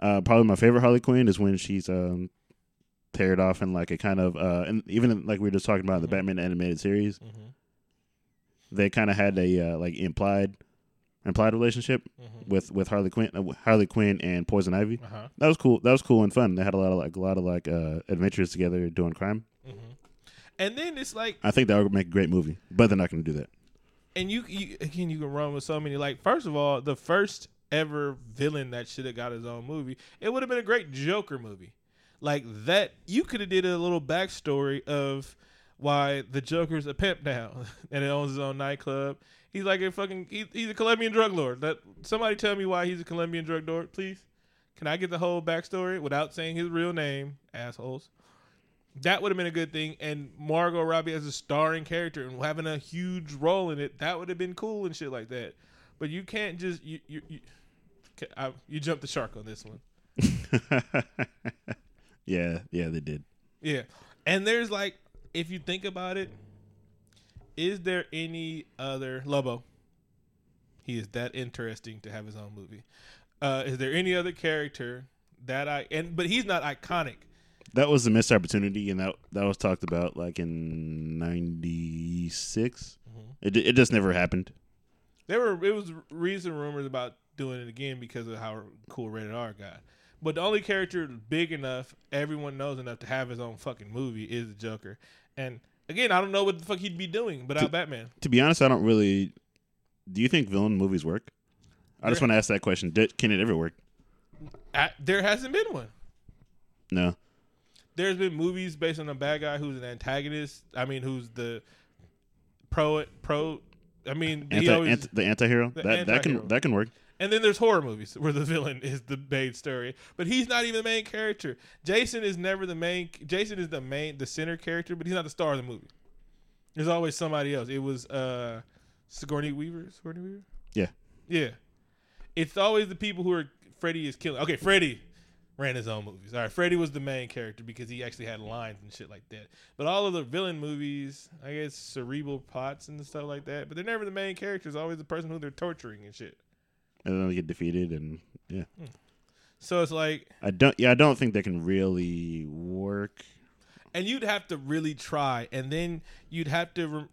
Uh, probably my favorite Harley Quinn is when she's um, paired off in like a kind of uh, and even in, like we were just talking about in the Mhm. Batman animated series, Mm-hmm. they kind of had a uh, like implied implied relationship Mm-hmm. with with Harley Quinn, uh, Harley Quinn and Poison Ivy. Uh huh. That was cool. That was cool and fun. They had a lot of like a lot of like uh, adventures together doing crime. Mm-hmm. And then it's like, I think that would make a great movie, but they're not going to do that. and you, you again, you can run with so many. Like, first of all, the first ever villain that should have got his own movie, it would have been a great Joker movie. Like that, you could have did a little backstory of why the Joker's a pimp now and he owns his own nightclub. He's like a fucking, he, he's a Colombian drug lord. That somebody tell me why he's a Colombian drug lord, please. Can I get the whole backstory without saying his real name, assholes? That would have been a good thing, and Margot Robbie as a starring character and having a huge role in it, that would have been cool and shit like that. But you can't just you you you, I, you jumped the shark on this one. yeah, yeah, they did. Yeah, and there's like, if you think about it, is there any other Lobo? He is that interesting to have his own movie. Uh, is there any other character that I and but he's not iconic. That was a missed opportunity, and that that was talked about like in '96. Mhm. It it just never happened. There were it was recent rumors about doing it again because of how cool Rated R got. But the only character big enough, everyone knows enough to have his own fucking movie is the Joker. And again, I don't know what the fuck he'd be doing without Batman. To be honest, I don't really. Do you think villain movies work? I just There- want to ask that question. Did, can it ever work? I, there hasn't been one. No. There's been movies based on a bad guy who's an antagonist. I mean, who's the pro pro. I mean, he Anti, always, anti, the anti-hero The that that anti-hero. can that can work. And then there's horror movies where the villain is the main story, but he's not even the main character. Jason is never the main. Jason is the main, the center character, but he's not the star of the movie. There's always somebody else. It was uh, Sigourney Weaver. Sigourney Weaver. Yeah. Yeah. It's always the people who are Freddy is killing. Okay, Freddy ran his own movies. All right, Freddy was the main character because he actually had lines and shit like that. But all of the villain movies, I guess cerebral plots and stuff like that. But they're never the main character. It's always the person who they're torturing and shit. And then they get defeated, and yeah, hmm. So it's like, I don't. Yeah, I don't think they can really work. and you'd have to really try, and then you'd have to re-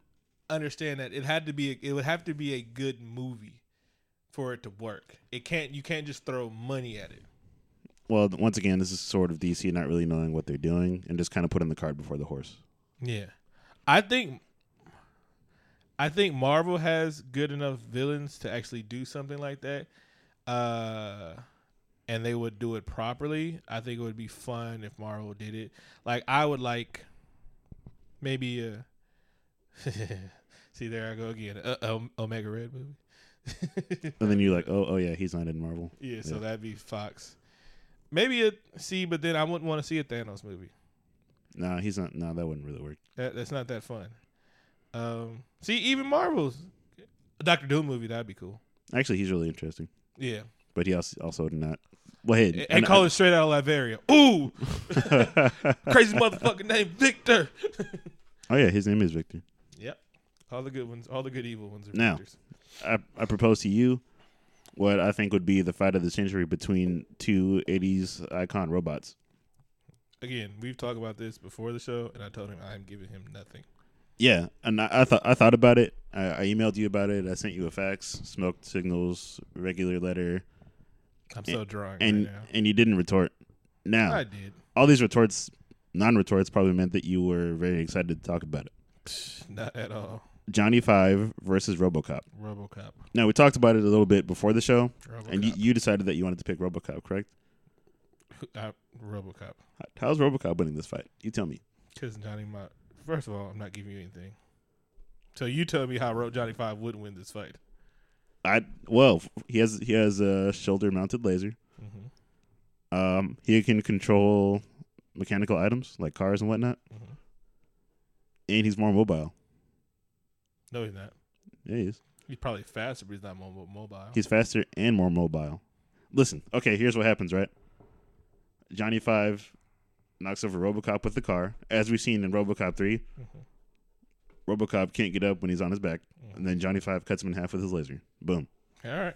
understand that it had to be, a, it would have to be a good movie for it to work. It can't, you can't just throw money at it. Well, once again, this is sort of DC not really knowing what they're doing and just kind of putting the cart before the horse. Yeah, I think, I think Marvel has good enough villains to actually do something like that, uh, and they would do it properly. I think it would be fun if Marvel did it. Like I would like maybe a See, there I go again. Uh, Omega Red movie. And then you're like, oh, oh yeah, he's not in Marvel. yeah, so that'd be Fox. Maybe a see, but then I wouldn't want to see a Thanos movie. Nah, he's not. Nah, that wouldn't really work. That that's not that fun. Um, see, even Marvel's a Doctor Doom movie that'd be cool. Actually, he's really interesting, Yeah, but he also also did not. Well, hey, and, call it straight out of Latveria. Ooh, crazy motherfucking name, Victor. oh yeah, his name is Victor. yep, all the good ones, all the good evil ones are Now. Victors. I, I propose to you what I think would be the fight of the century between two 80s icon robots. Again, we've talked about this before the show, and I told him I'm giving him nothing. Yeah, and I, I thought I thought about it. I, I emailed you about it. I sent you a fax, smoke signals, regular letter, I'm so drunk and right now. and you didn't retort. Now, I did. all these retorts, non-retorts, probably meant that you were very excited to talk about it. Not at all. Johnny Five versus RoboCop. RoboCop. Now we talked about it a little bit before the show, RoboCop. and you, you decided that you wanted to pick RoboCop, correct? uh, RoboCop. How's RoboCop winning this fight? You tell me. Because Johnny, my first of all, I'm not giving you anything. So you tell me how Ro- Johnny Five would win this fight. I well, he has he has a shoulder mounted laser. Mm-hmm. Um, he can control mechanical items like cars and whatnot, Mhm. and he's more mobile. No, he's not. Yeah, he is. He's probably faster, but he's not mo- mobile. He's faster and more mobile. Listen, okay, here's what happens, right? Johnny Five knocks over RoboCop with the car, as we've seen in RoboCop 3 Mhm. RoboCop can't get up when he's on his back, Mhm. and then Johnny Five cuts him in half with his laser. Boom. All right.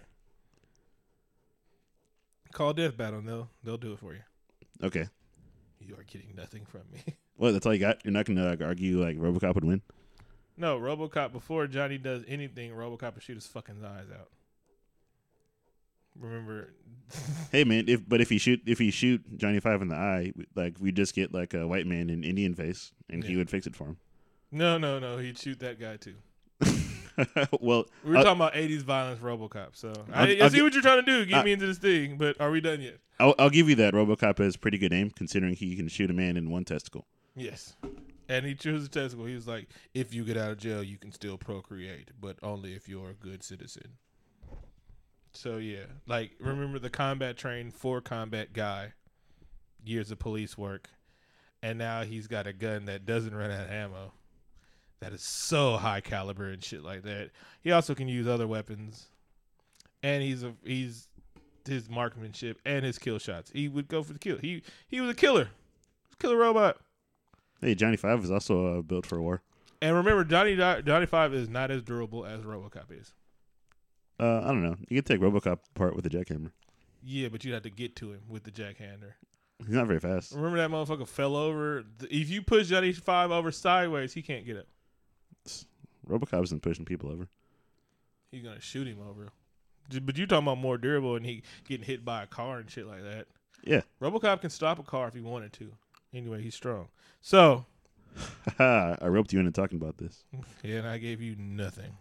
Call death battle. and They'll they'll do it for you. Okay. You are getting nothing from me. Well, that's all you got. You're not gonna like, argue like RoboCop would win. no, RoboCop. Before Johnny does anything, RoboCop will shoot his fucking eyes out. Remember? Hey man, if but if he shoot if he shoot Johnny Five in the eye, like we just get like a white man in Indian face, and he would fix it for him. no, no, no. He'd shoot that guy too. well, We were I'll- talking about '80s violence, RoboCop. So I, I'll- I I'll see gi- what you're trying to do. Get I- me into this thing, but are we done yet? I'll, I'll give you that. RoboCop has pretty good aim, considering he can shoot a man in one testicle. Yes. And he chose a testicle. He was like, "If you get out of jail, you can still procreate, but only if you're a good citizen." So yeah, like remember the combat train for combat guy, years of police work, and now he's got a gun that doesn't run out of ammo. That is so high caliber and shit like that. He also can use other weapons, and he's a he's his marksmanship and his kill shots. He would go for the kill. He he was a killer, killer robot. Hey, Johnny Five is also uh, built for war. And remember, Johnny Johnny Five is not as durable as RoboCop is. Uh, I don't know. You could take RoboCop apart with a jackhammer. Yeah, but you'd have to get to him with the jackhammer. He's not very fast. Remember that motherfucker fell over. If you push Johnny Five over sideways, he can't get up. RoboCop isn't pushing people over. He's gonna shoot him over. But you talking about more durable and he getting hit by a car and shit like that. Yeah. RoboCop can stop a car if he wanted to. Anyway, he's strong. So I roped you into talking about this. yeah, and I gave you nothing.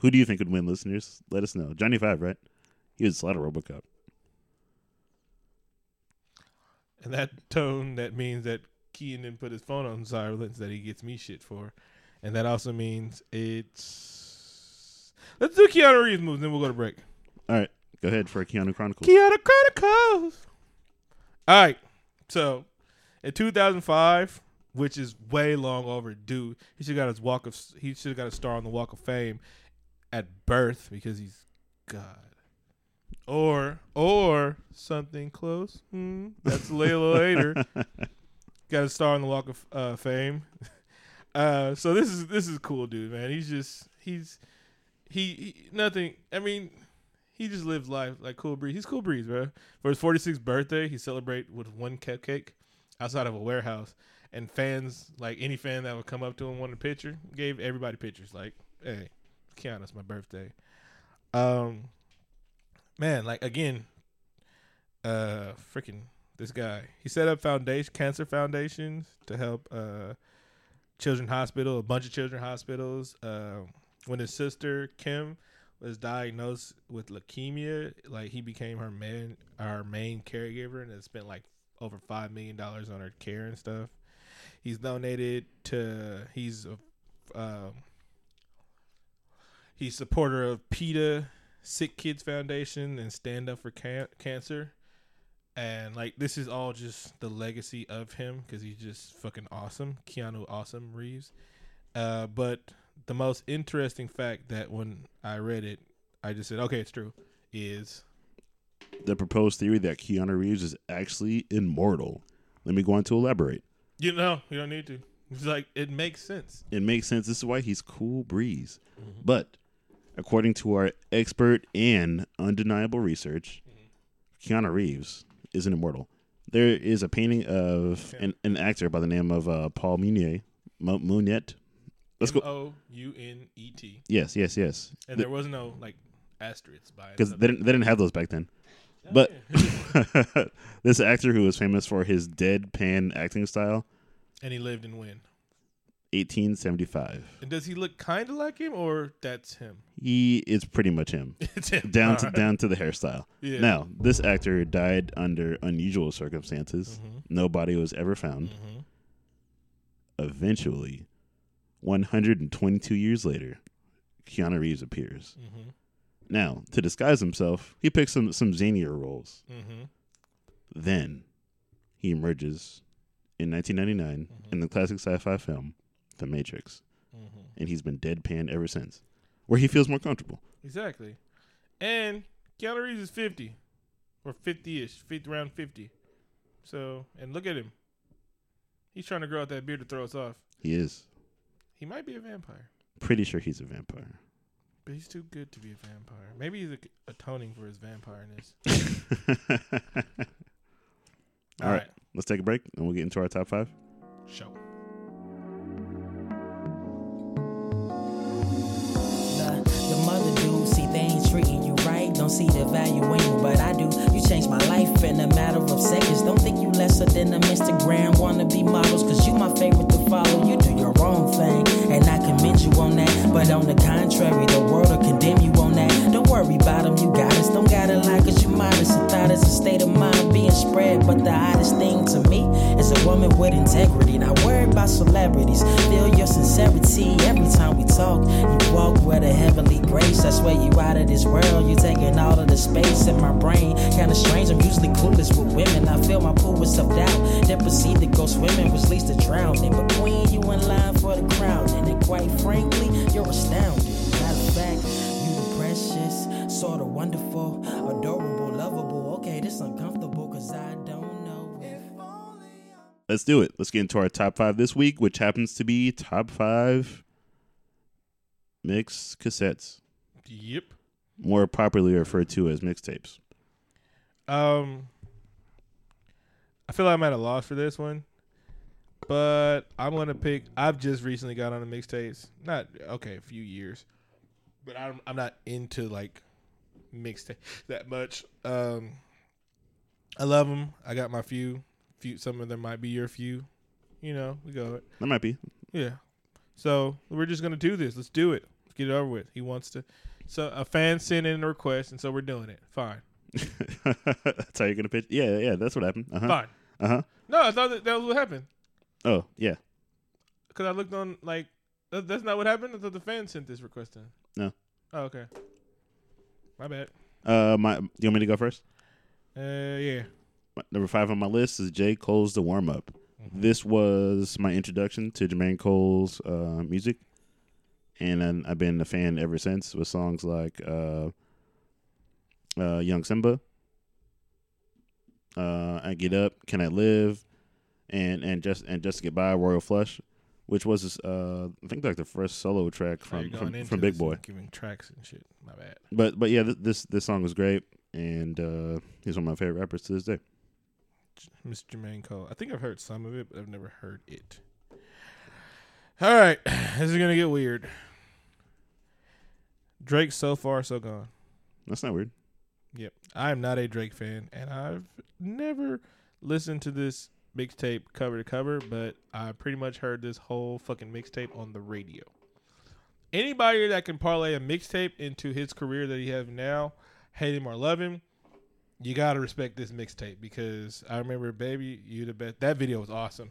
Who do you think would win, listeners? Let us know. Johnny Five, right? He would slaughter RoboCop. And that tone that means that Kean didn't put his phone on silence that he gets me shit for. And that also means it's let's do Keanu Reeves moves, then we'll go to break. All right, go ahead for Keanu Chronicles. Keanu Chronicles. All right. So in 2005, which is way long overdue, he should got his walk of he should have got a star on the Walk of Fame at birth because he's God. Or or something close. Hmm, that's a little later. Got a star on the Walk of uh, Fame. Uh, so this is this is cool, dude, man. He's just he's he, he nothing. I mean, he just lives life like cool breeze. He's cool breeze, bro. For his 46th birthday, he celebrated with one cupcake outside of a warehouse, and fans like any fan that would come up to him want a picture, gave everybody pictures. Like, hey, Keanu, it's my birthday. Um, man, like again, uh, freaking this guy. He set up foundation cancer foundations to help uh children hospital, a bunch of children hospitals. Um, when his sister Kim was diagnosed with leukemia, like he became her man, our main caregiver, and has spent like over five million dollars on her care and stuff. He's donated to. He's a, um, He's supporter of PETA, Sick Kids Foundation, and Stand Up for Can- Cancer. And like this is all just the legacy of him because he's just fucking awesome, Keanu Awesome Reeves. Uh, but the most interesting fact that when I read it, I just said, okay, it's true, is The proposed theory that Keanu Reeves is actually immortal. Let me go on to elaborate. you know you don't need to. It's like it makes sense. It makes sense. This is why he's cool breeze. But according to our expert and undeniable research, Keanu Reeves is an immortal. There is a painting of an, an actor by the name of uh, Paul Munier. Mo- Muniet. Let's M go. O U N E T, Yes, yes, yes. and there was no like asterisks by it. Because they didn't, they didn't have those back then. But this actor who was famous for his deadpan acting style, and he lived in when? 1875. And does he look kind of like him, or that's him? He is pretty much him. it's him. down to Alright. down to the hairstyle. Yeah. Now, this actor died under unusual circumstances. Mhm. No body was ever found. Mhm. Eventually, 122 years later, Keanu Reeves appears. Mhm. Now, to disguise himself, he picks some some zanier roles. Mhm. Then, he emerges in 1999 Mm-hmm. in the classic sci-fi film The Matrix, Mhm. and he's been deadpan ever since, where he feels more comfortable. Exactly. And Keanu Reeves is fifty, or fifty-ish, fifty around fifty. So, and look at him. He's trying to grow out that beard to throw us off. He is He might be a vampire, pretty sure he's a vampire. but he's too good to be a vampire. Maybe he's a- atoning for his vampireness. All right. Let's take a break and we'll get into our top five. Show. Don't see the value in you, but I do. You changed my life in a matter of seconds. Don't think you lesser than them Instagram wanna be models. Cause you my favorite to follow. You do your own thing, and I commend you on that. But on the contrary, the world will condemn you on that. Don't worry about them, you got us. Don't gotta lie, cause you modest. A thought is a state of mind being spread. But the hottest thing to me is a woman with integrity. Not worried about celebrities. Feel your sincerity every time we talk. You walk with a heavenly grace. I swear you out of this world. You taking all of the space in my brain. Kinda strange, I'm usually clueless with women. I feel my pool with self doubt. Then proceed to go swimming, which leads to drowning. But queen, you in line for the crown. And quite frankly, you're astounding. Precious, sorta wonderful, adorable, lovable. Okay, this uncomfortable, cause I don't know. If Let's do it. Let's get into our top five this week, which happens to be top five mix cassettes, Yep. more popularly referred to as mixtapes. Um, I feel like I'm at a loss for this one, but I'm gonna pick. I've just recently got on the mixtapes. Not okay, a few years, but I'm I'm not into like mixtape that much. Um, I love them. I got my few. Few. Some of them might be your few. You know, we go. That might be. Yeah. So we're just gonna do this. Let's do it. Let's get it over with. He wants to. So a fan sent in a request, and so we're doing it. Fine. that's how you're gonna pitch. Yeah, yeah, that's what happened. Uh huh. Fine. Uh huh. No, I thought that, that was what happened. Oh yeah. Because I looked on like that, that's not what happened. I thought the fan sent this request in. No. Oh, okay. My bad. Uh, my. Do you want me to go first? Uh, yeah. My- Number five on my list is J. Cole's "The Warm Up." This was my introduction to Jermaine Cole's uh, music, and I've been a fan ever since with songs like uh, uh, "Young Simba," uh, "I Get Up," "Can I Live," and and just and just to get by, "Royal Flush," which was uh, I think like the first solo track from from, from Big Boi. giving tracks and shit. My bad. But but yeah, th- this this song was great, and uh, he's one of my favorite rappers to this day. Mr. Jermaine Cole. I think I've heard some of it, but I've never heard it. All right, this is gonna get weird. Drake so far so gone. That's not weird. Yep. I am not a Drake fan, and I've never listened to this mixtape cover to cover, but I pretty much heard this whole fucking mixtape on the radio. Anybody that can parlay a mixtape into his career that he has now, hate him or love him, you gotta respect this mixtape because I remember, baby, you the best. That video was awesome,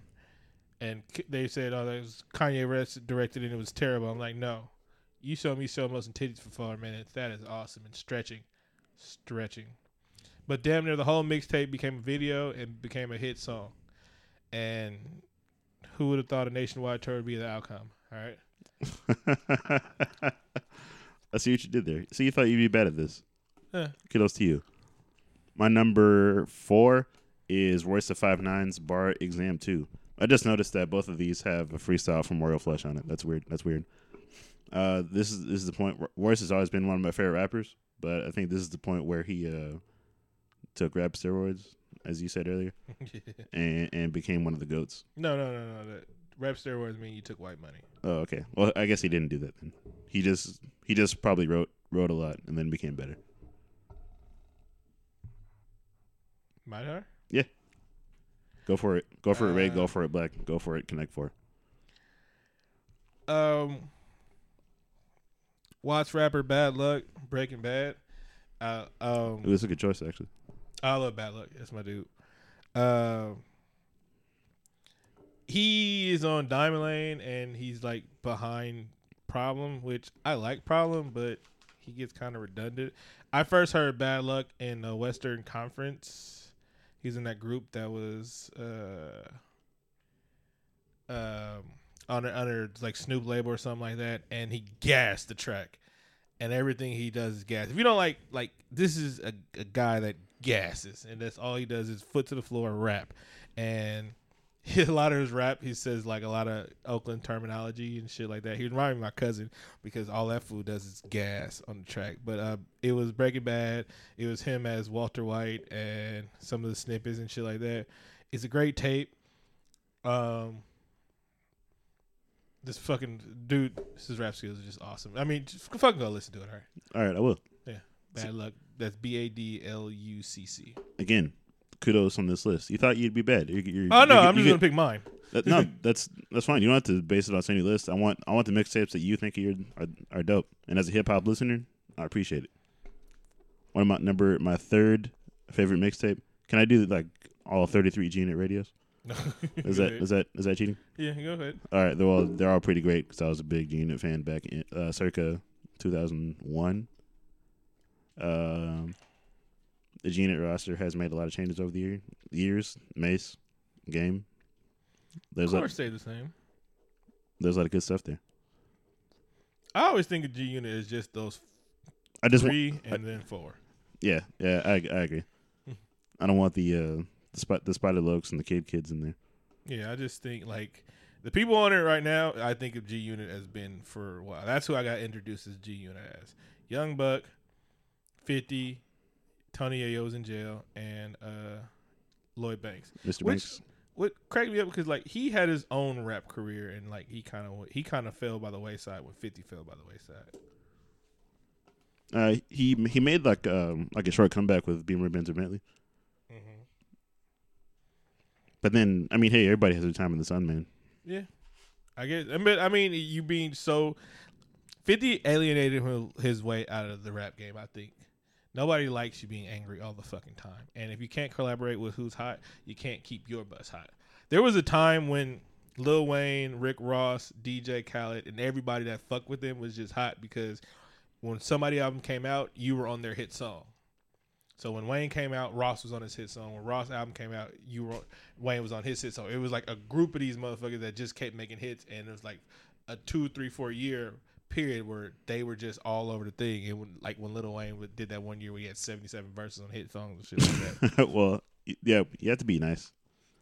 and they said, "Oh, that was Kanye West directed and it was terrible." I'm like, no, You showed me slow motion titties for four minutes. That is awesome and stretching, stretching. But damn near the whole mixtape became a video and became a hit song. And who would have thought a nationwide tour would be the outcome? All right. I see what you did there. See, you thought you'd be bad at this. Huh. Kudos to you. My number four is Royce of Five Nines Bar Exam Two. I just noticed that both of these have a freestyle from Royal Flush on it. That's weird. That's weird. Uh, this is this is the point. Royce has always been one of my favorite rappers, but I think this is the point where he uh, took rap steroids, as you said earlier, and and became one of the goats. no, no, no, no. That rap steroids mean you took white money. Oh, okay. Well, I guess he didn't do that then. He just he just probably wrote wrote a lot and then became better. Might her? Go for it. Go for it, Ray. Uh, Go for it, Black. Go for it, Connect Four. Um, Watts rapper Bad Lucc, Breaking Bad. Uh, um, It was a good choice, actually. I love Bad Lucc. That's my dude. Um, he is on Diamond Lane and he's like behind Problem, which I like Problem, but he gets kind of redundant. I first heard Bad Lucc in the Western Conference. He's in that group that was uh um under under like Snoop label or something like that, and he gassed the track. And everything he does is gas. If you don't like like this is a, a guy that gasses, and that's all he does is foot to the floor rap. And a lot of his rap, he says like a lot of Oakland terminology and shit like that. He reminded me of my cousin because all that fool does is gas on the track. But uh, it was Breaking Bad. It was him as Walter White and some of the snippets and shit like that. It's a great tape. Um, this fucking dude, his rap skills are just awesome. I mean, just fucking go listen to it. All right, All right, I will. Yeah. Bad Lucc. That's B A D L U C C. Again, kudos on this list. You thought you'd be bad. You, you, Oh no, you, I'm you just gonna pick mine. That, no, that's that's fine. You don't have to base it on any list. I want I want the mixtapes that you think are, are are dope. And as a hip hop listener, I appreciate it. One of my number my third favorite mixtape. Can I do like all 33 G Unit radios? Is that is that is that cheating? yeah? Go ahead. All right, they're all they're all pretty great because I was a big G Unit fan back in uh, circa 2001. Um, the G Unit roster has made a lot of changes over the year, years. Mase, game. There's of course, stay the same. there's a lot of good stuff there. I always think of G Unit is just those I just want, three and then four. yeah, yeah, I, I agree. I don't want the uh the spot the Spider Locs and the Kidd Kidds in there. Yeah, I just think like the people on it right now. I think of G Unit as been for a while. That's who I got introduced as G Unit as Young Buck, Fifty, Tony Yayo's in jail, and uh, Lloyd Banks. Mr. Which- Banks. What cracked me up because like he had his own rap career and like he kind of he kind of fell by the wayside when Fifty fell by the wayside. Uh, he he made like um like a short comeback with Beamer Benz or Bentley. Mm-hmm. But then I mean, hey, everybody has their time in the sun, man. Yeah, I guess. I mean, I mean, you being so Fifty alienated him- his way out of the rap game. I think nobody likes you being angry all the fucking time, and if you can't collaborate with who's hot, you can't keep your buzz hot. There was a time when Lil Wayne, Rick Ross, DJ Khaled, and everybody that fucked with them was just hot because when somebody album came out, you were on their hit song. So when Wayne came out, Ross was on his hit song. When Ross album came out, you were Wayne was on his hit song. It was like a group of these motherfuckers that just kept making hits, and it was like a two, three, four year period where they were just all over the thing. And when, like when Lil Wayne did that one year we had seventy seven verses on hit songs and shit like that. well, yeah, you have to be nice.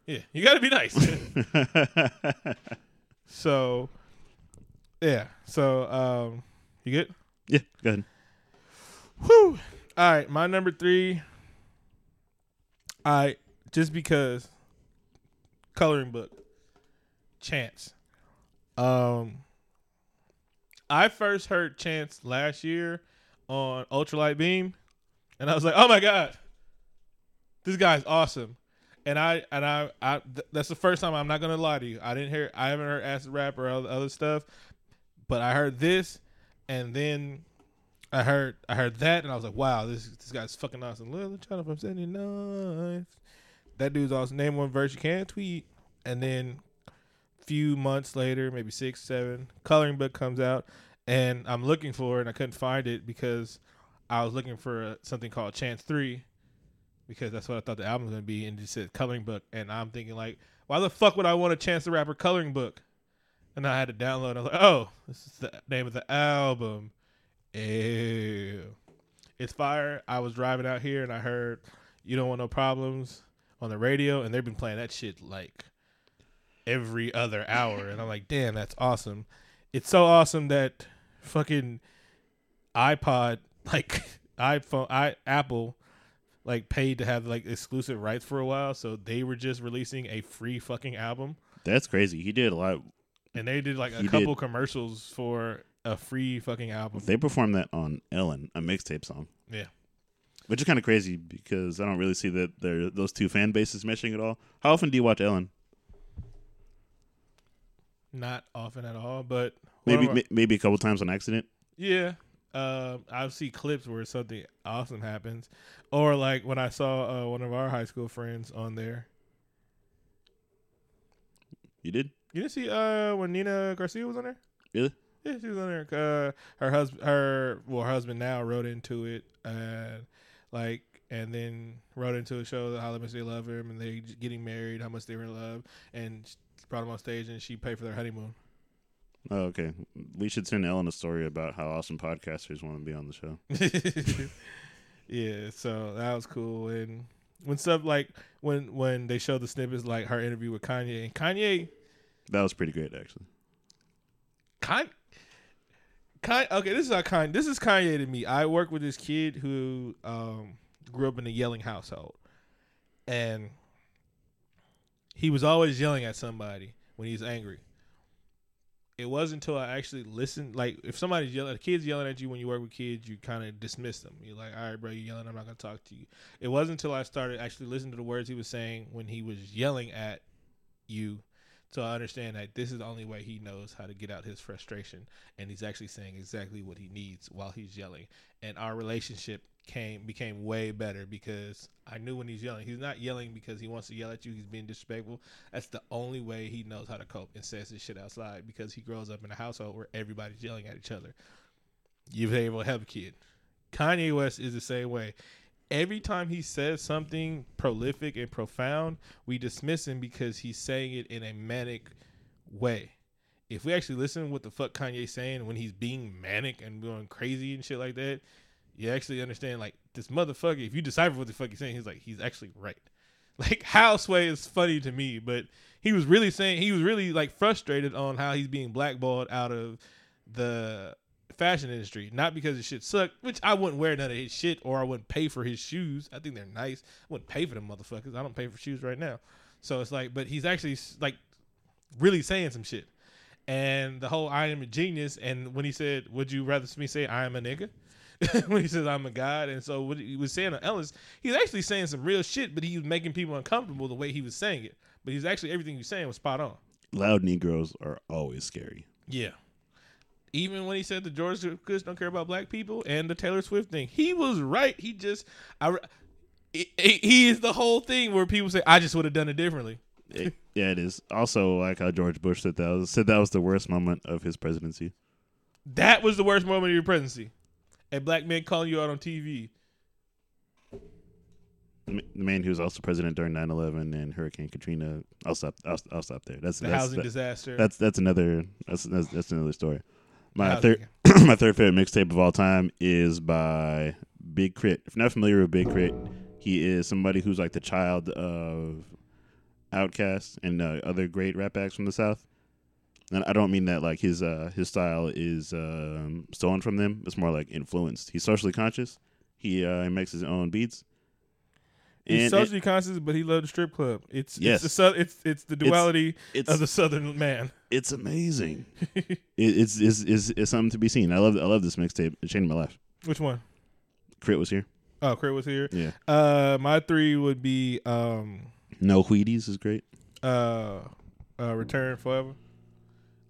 yeah, you got to be nice. so, yeah. So, um, you good? yeah, go ahead. Whew. All right, my number three. I just because coloring book Chance. Um, I first heard Chance last year on Ultralight Beam, and I was like, "Oh my god, this guy's awesome!" And I and I, I th- that's the first time I'm not gonna lie to you. I didn't hear, I haven't heard acid rap or other, stuff, but I heard this, and then I heard I heard that and I was like, wow, this this guy's fucking awesome. Little child from 79. That dude's awesome. Name one verse you can't tweet. And then few months later, maybe six, seven, coloring book comes out. and I'm looking for it and I couldn't find it because I was looking for uh something called Chance Three because that's what I thought the album was gonna be, and it said coloring book, and I'm thinking like, why the fuck would I want a Chance the Rapper coloring book? And I had to download. I was like, oh, this is the name of the album. Ew. It's fire. I was driving out here and I heard "You Don't Want No Problems" on the radio, and they've been playing that shit like every other hour, and I'm like, damn, that's awesome. It's so awesome that fucking iPod, like iPhone, I Apple, like paid to have like exclusive rights for a while, so they were just releasing a free fucking album, That's crazy. He did a lot. and they did like a He couple did. commercials for a free fucking album. They performed that on Ellen, a mixtape song. Yeah. Which is kind of crazy because I don't really see that they're those two fan bases meshing at all. How often do you watch Ellen? Not often at all, but Maybe one of our- ma- maybe a couple times on accident. Yeah. Um, I see clips where something awesome happens, or like when I saw uh, one of our high school friends on there. You did? You didn't see uh when Nina Garcia was on there? Really? Yeah, she was on there. Uh, her husband, her well, her husband now wrote into it, and like, and then wrote into a show how much they love him, and they getting married, how much they were in love, and brought him on stage, and she paid for their honeymoon. Oh, okay. We should send Ellen a story about how awesome podcasters want to be on the show. yeah, so that was cool. And when stuff like when when they showed the snippets, like her interview with Kanye, and Kanye, That was pretty great, actually. Kanye, Kanye okay, this is how Kanye. This is Kanye to me. I work with this kid who um, grew up in a yelling household, and he was always yelling at somebody when he's angry. It wasn't until I actually listened. Like, if somebody's yelling, a kid's yelling at you when you work with kids, you kind of dismiss them. You're like, all right, bro, you're yelling. I'm not gonna talk to you. It wasn't until I started actually listening to the words he was saying when he was yelling at you, so I understand that this is the only way he knows how to get out his frustration, and he's actually saying exactly what he needs while he's yelling. And our relationship came became way better because I knew when he's yelling, he's not yelling because he wants to yell at you. He's being disrespectful. That's the only way he knows how to cope and says this shit outside because he grows up in a household where everybody's yelling at each other. You've able to help a kid. Kanye West is the same way. Every time he says something prolific and profound, we dismiss him because he's saying it in a manic way. If we actually listen to what the fuck Kanye's saying when he's being manic and going crazy and shit like that, you actually understand like this motherfucker. If you decipher what the fuck he's saying, he's like he's actually right. Like Houseway is funny to me, but he was really saying he was really like frustrated on how he's being blackballed out of the fashion industry. Not because his shit sucked, which I wouldn't wear none of his shit or I wouldn't pay for his shoes. I think they're nice. I wouldn't pay for them motherfuckers. I don't pay for shoes right now. So it's like, but he's actually like really saying some shit. And the whole I am a genius. And when he said, Would you rather me say I am a nigga? when he says I'm a god. And so what he was saying to Ellis, he's actually saying some real shit, but he was making people uncomfortable the way he was saying it. But he's actually everything he was saying was spot on. Loud Negroes are always scary. Yeah. Even when he said the George Bush don't care about black people and the Taylor Swift thing, he was right. He just, I, he, he is the whole thing where people say, I just would have done it differently. It- yeah, it is. Also, like how George Bush said that was, said that was the worst moment of his presidency. That was the worst moment of your presidency. A black man calling you out on TV. The the man who was also president during 9-11 and Hurricane Katrina. I'll stop. I'll, I'll stop there. That's The that's, housing that- disaster. that's that's another that's that's, that's another story. My third my third favorite mixtape of all time is by Big Crit. If you're not familiar with Big K.R.I.T., he is somebody who's like the child of Outkast and uh, other great rap acts from the South. And I don't mean that like his uh, his style is um, stolen from them. It's more like influenced. He's socially conscious. He uh, makes his own beats. He's And- socially conscious, but he loved the strip club. It's Yes. it's the it's it's the duality it's of the southern man. it's amazing. it, it's, it's it's it's something to be seen. I love I love this mixtape. It changed my life. Which one? K.R.I.T. was here. Oh, K.R.I.T. was here. Yeah. Uh, my three would be um No Wheaties is great. uh, uh Return Forever.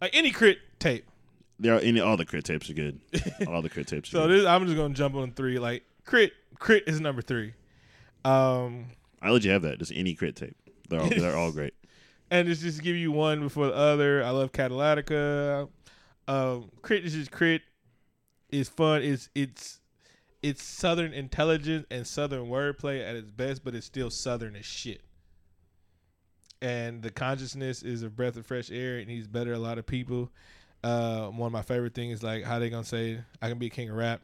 Like any K.R.I.T. tape. There are any all the K.R.I.T. tapes are good. all the K.R.I.T. tapes. Are So good. this, I'm just gonna jump on three. Like K.R.I.T., K.R.I.T. is number three. Um, I let you have that. Just any K.R.I.T. tape. They're all they're all great. and it's just give you one before the other. I love Cadillactica. Um, K.R.I.T. is just crit. It's fun. It's it's it's southern intelligence and southern wordplay at its best, but it's still southern as shit. And the consciousness is a breath of fresh air, and he's better a lot of people. Uh, one of my favorite things, is like how they gonna say I can be king of rap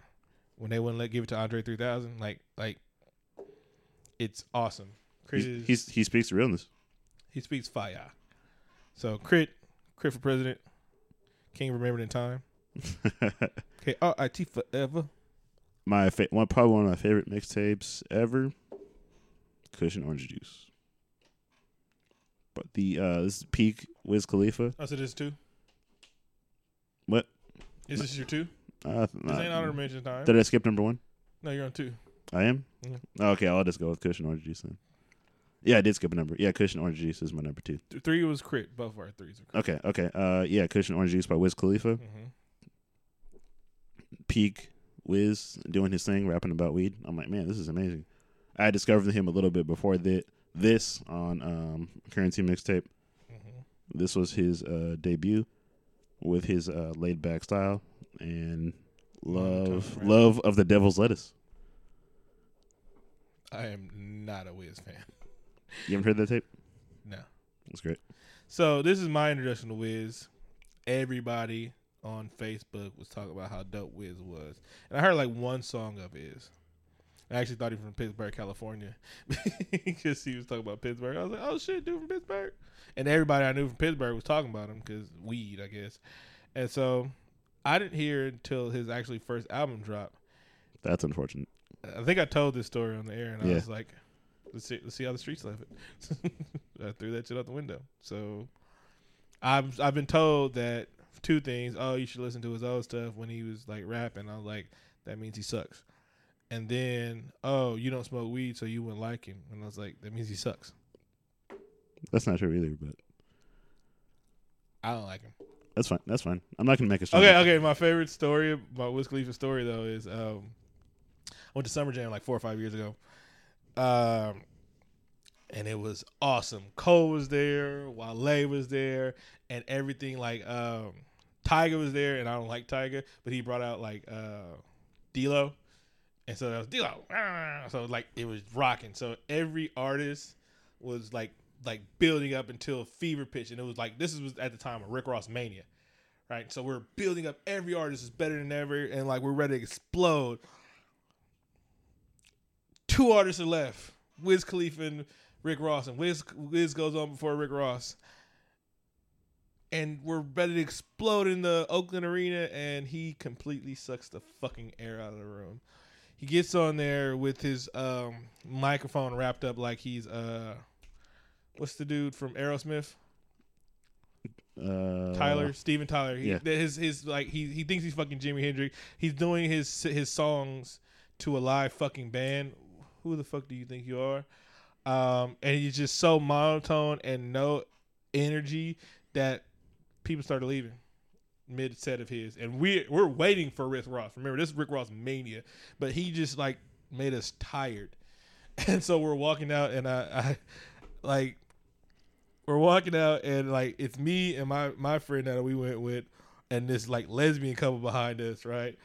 when they wouldn't let give it to Andre 3000. Like like, it's awesome. K.R.I.T. He's, is, he's he speaks realness. he speaks fire. So K.R.I.T., K.R.I.T. for president, king remembered in time. K R I T forever. my fa- one probably one of my favorite mixtapes ever. Kush and Orange Juice. But the uh this is peak Wiz Khalifa. Oh, so this is two. What? Is this your two? Uh, This ain't honorable mention time. did I skip number one? No, you're on two. I am. Mhm. Okay, I'll just go with Kush and Orange Juice then. Yeah, I did skip a number. Yeah, Kush and Orange Juice is my number two. Th- Three was crit. Both our threes were crit. Okay, okay. Uh, yeah, Kush and Orange Juice by Wiz Khalifa. hmm Peak Wiz doing his thing, rapping about weed. I'm like, man, this is amazing. I discovered him a little bit before that. This on um, Currency mixtape. hmm This was his uh, debut with his uh, laid back style and love love of the devil's lettuce. I am not a Wiz fan. You haven't heard that tape? No. It's great. So this is my introduction to Wiz. Everybody on Facebook was talking about how dope Wiz was, and I heard like one song of his. I actually thought he was from Pittsburgh, California, because he was talking about Pittsburgh. I was like, "Oh shit, dude from Pittsburgh," and everybody I knew from Pittsburgh was talking about him because weed, I guess. And so I didn't hear until his actually first album dropped. That's unfortunate. I think I told this story on the air, and I was like, "Let's see, let's see how the streets left it." I threw that shit out the window. So, I've I've been told that two things. Oh, you should listen to his old stuff when he was like rapping. I was like, that means he sucks. And then, oh, you don't smoke weed, so you wouldn't like him. And I was like, that means he sucks. That's not true either, but I don't like him. that's fine. That's fine. I'm not gonna make a strong Okay, okay. My favorite story, my Wiz Khalifa story though, is um, went to Summer Jam like four or five years ago, um, and it was awesome. Cole was there, Wale was there, and everything like um, Tyga was there, and I don't like Tyga, but he brought out like uh, D'Lo, and so that was D'Lo. ah, So like it was rocking. So every artist was like like building up until fever pitch, and it was like this was at the time of Rick Ross mania right? So we're building up. Every artist is better than ever, and like we're ready to explode. Two artists are left: Wiz Khalifa and Rick Ross, and Wiz Wiz goes on before Rick Ross, and we're ready to explode in the Oakland Arena, and he completely sucks the fucking air out of the room. He gets on there with his um, microphone wrapped up like he's uh, what's the dude from Aerosmith? Uh, Tyler, Steven Tyler. He, yeah. His his like he he thinks he's fucking Jimi Hendrix. He's doing his his songs to a live fucking band. Who the fuck do you think you are? Um, and he's just so monotone and no energy that people started leaving mid set of his, and we we're waiting for Rick Ross. Remember, this is Rick Ross mania, but he just like made us tired, and so we're walking out, and I, I like we're walking out, and like it's me and my my friend that we went with, and this like lesbian couple behind us, right?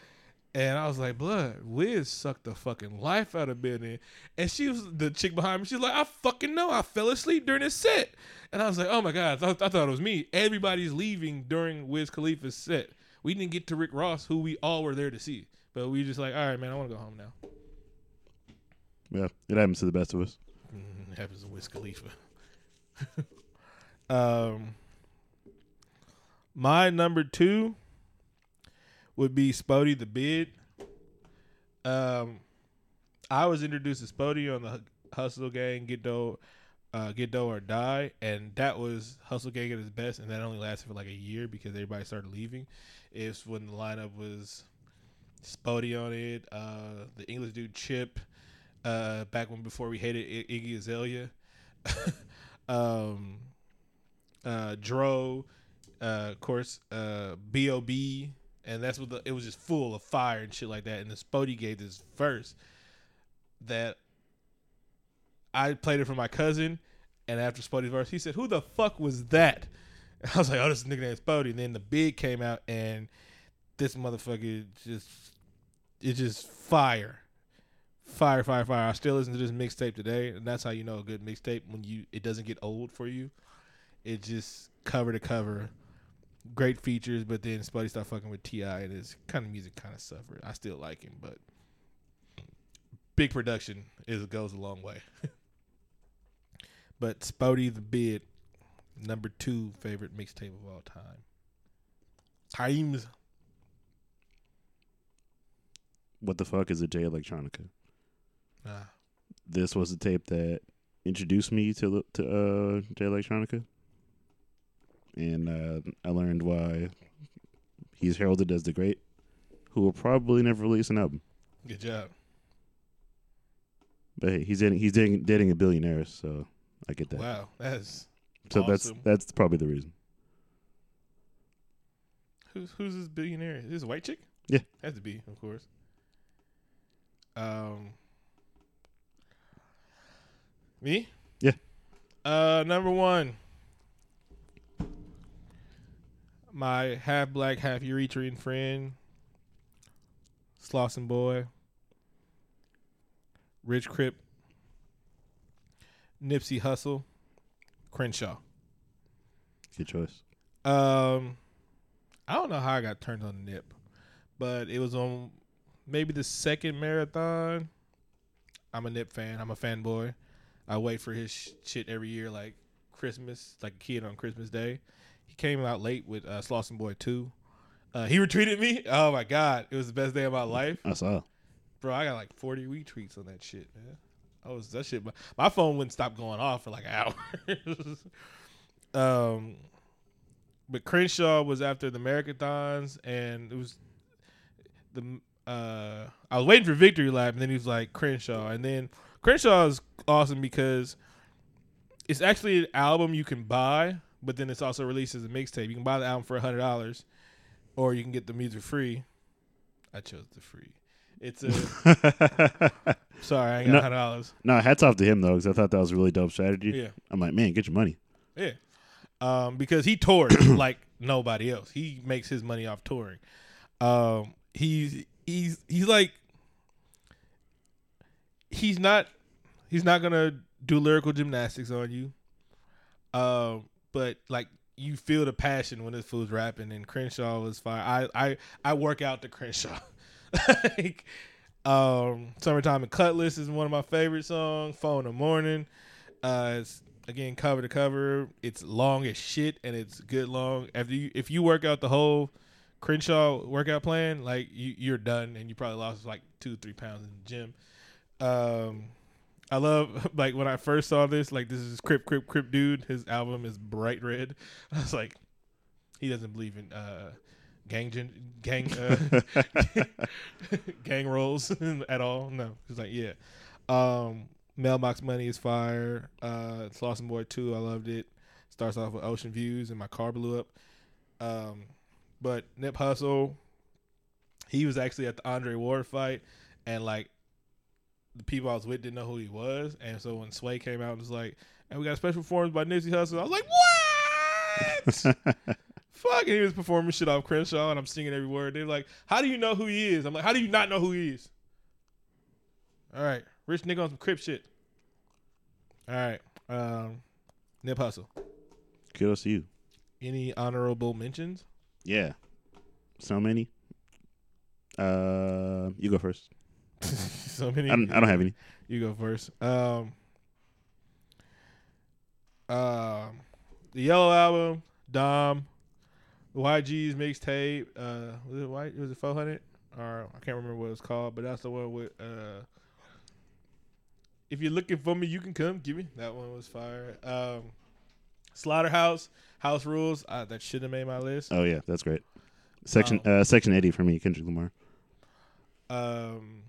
And I was like, blood, Wiz sucked the fucking life out of Benny. And she was the chick behind me. She was like, I fucking know. I fell asleep during this set. And I was like, oh my God, I, thought- I thought it was me. Everybody's leaving during Wiz Khalifa's set. We didn't get to Rick Ross, who we all were there to see. But we just like, all right, man, I want to go home now. Yeah, it happens to the best of us. Mm, it happens to Wiz Khalifa. um, my number two would be Spodee the Bid. Um, I was introduced to Spodee on the Hustle Gang, Get Dough, uh, Get Dough or Die, and that was Hustle Gang at its best, and that only lasted for like a year because everybody started leaving. It's when the lineup was Spodee on it, uh, the English dude Chip, uh, back when before we hated I- Iggy Azalea, um, uh, Dro, uh, of course, uh, B.O.B., and that's what the, it was just full of fire and shit like that. And the Spodee gave this verse that I played it for my cousin, and after Spodee's verse, he said, "Who the fuck was that?" I was like, oh, this nigga named Spody. And then the big came out, and this motherfucker just it's just fire, fire, fire, fire. I still listen to this mixtape today, and that's how you know a good mixtape when you it doesn't get old for you. It just cover to cover, great features. But then Spodee started fucking with T.I., and his kind of music kind of suffered. I still like him, but big production is goes a long way. but Spodee the Bid, number two favorite mixtape of all time. Times. What the fuck is a Jay Electronica? Nah. This was the tape that introduced me to to uh, Jay Electronica, and uh, I learned why he's heralded as the great, who will probably never release an album. Good job. But hey, he's dating he's dating, dating a billionaire, so I get that. Wow, that's so that's that's probably the reason. who's who's this billionaire? Is this a white chick? Yeah. has to be, of course. Um, me? Yeah. Uh, number one, my half black, half Eritrean friend, Slauson boy, Rich Crip, Nipsey Hussle, Crenshaw. Good choice. Um, I don't know how I got turned on Nip, but it was on maybe the second marathon. I'm a Nip fan. I'm a fanboy. I wait for his sh- shit every year, like Christmas, like a kid on Christmas Day. Came out late with uh, Slauson Boy Two. Uh, he retweeted me. Oh my god, it was the best day of my life, I saw. bro. I got like 40 retweets on that shit, man. I was that shit. My, my phone wouldn't stop going off for like hours. um, but Crenshaw was after the marathons, and it was the uh, I was waiting for Victory Lap, and then he was like Crenshaw, and then Crenshaw is awesome because it's actually an album you can buy, but then it's also released as a mixtape. You can buy the album for hundred dollars, or you can get the music free. I chose the free. It's a sorry, I ain't got hundred dollars. no, hats off to him though, because I thought that was a really dope strategy. Yeah. I'm like, man, get your money. Yeah. Um, because he toured like nobody else. He makes his money off touring. Um, he's he's he's like he's not he's not gonna do lyrical gymnastics on you. Um, but like you feel the passion when this fool's rapping and Crenshaw was fire. I I I work out the Crenshaw. like um Summertime and Cutlass is one of my favorite songs. Phone in the morning. Uh it's again cover to cover. It's long as shit and it's good long. After you if you work out the whole Crenshaw workout plan, like you, you're done and you probably lost like two, three pounds in the gym. Um I love like when I first saw this, like this is Crip Crip Crip dude. His album is bright red. I was like, he doesn't believe in uh gang gen- gang uh, gang rolls at all. No, he's like, yeah. Um, Mailbox Money is fire. Uh, Slauson Boy Two, I loved it. Starts off with Ocean Views, and my car blew up. Um, but Nip Hussle, he was actually at the Andre Ward fight, and like the people I was with didn't know who he was, and so when Sway came out and was like, "And we got a special performance by Nipsey Hussle," I was like, "What?" Fuck, and he was performing shit off Crenshaw, and I'm singing every word. They're like, "How do you know who he is?" I'm like, "How do you not know who he is?" All right, rich nigga on some crip shit. All right, um, Nip Hussle. Kudos to you. Any honorable mentions? Yeah. So many. Uh, you go first. so many. I don't. I don't have any. You go first. Um, um, the Yellow Album, Dom, YG's mixtape. Uh, was it white? Was it four hundred? Or I can't remember what it's called, but that's the one with. Uh, if you're looking for me, you can come. Give me that one was fire. Um, Slaughterhouse, House Rules. Uh, that should have made my list. Oh yeah, that's great. Section Oh. uh, section eighty for me, Kendrick Lamar. um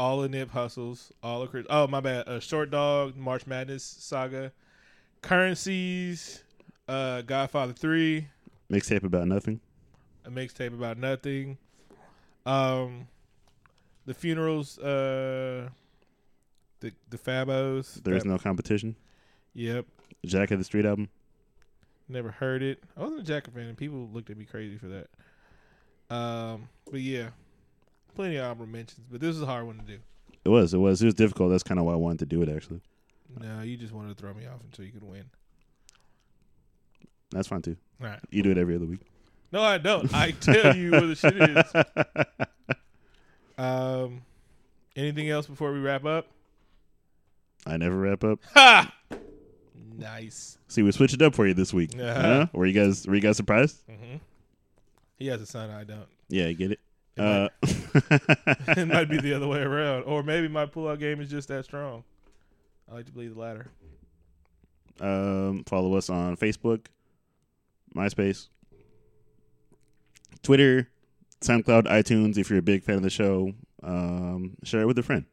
all the nip hussles all of Chris oh my bad uh, short dog march madness saga currencies uh godfather 3 Mixtape about nothing. a mixtape about nothing um the funerals uh the the fabos There is That- no competition. yep Jack of the Street album. Never heard it. I wasn't a Jacket fan, and people looked at me crazy for that. Um, but yeah, plenty of honorable mentions. But this is a hard one to do. It was. It was. It was difficult. That's kind of why I wanted to do it. Actually, No, you just wanted to throw me off until you could win. that's fine too. All right. You do it every other week. No, I don't. I tell you what the shit is. Um, anything else before we wrap up? I never wrap up. Ha! Nice. See, we switched it up for you this week. Uh-huh. Huh? Were you guys? Were you guys surprised? hmm He has a son. I don't. Yeah, you get it. It, Uh, might, it might be the other way around, or maybe my pull-out game is just that strong. I like to believe the latter. um, follow us on Facebook, MySpace, Twitter, SoundCloud, iTunes. If you're a big fan of the show, um, share it with a friend.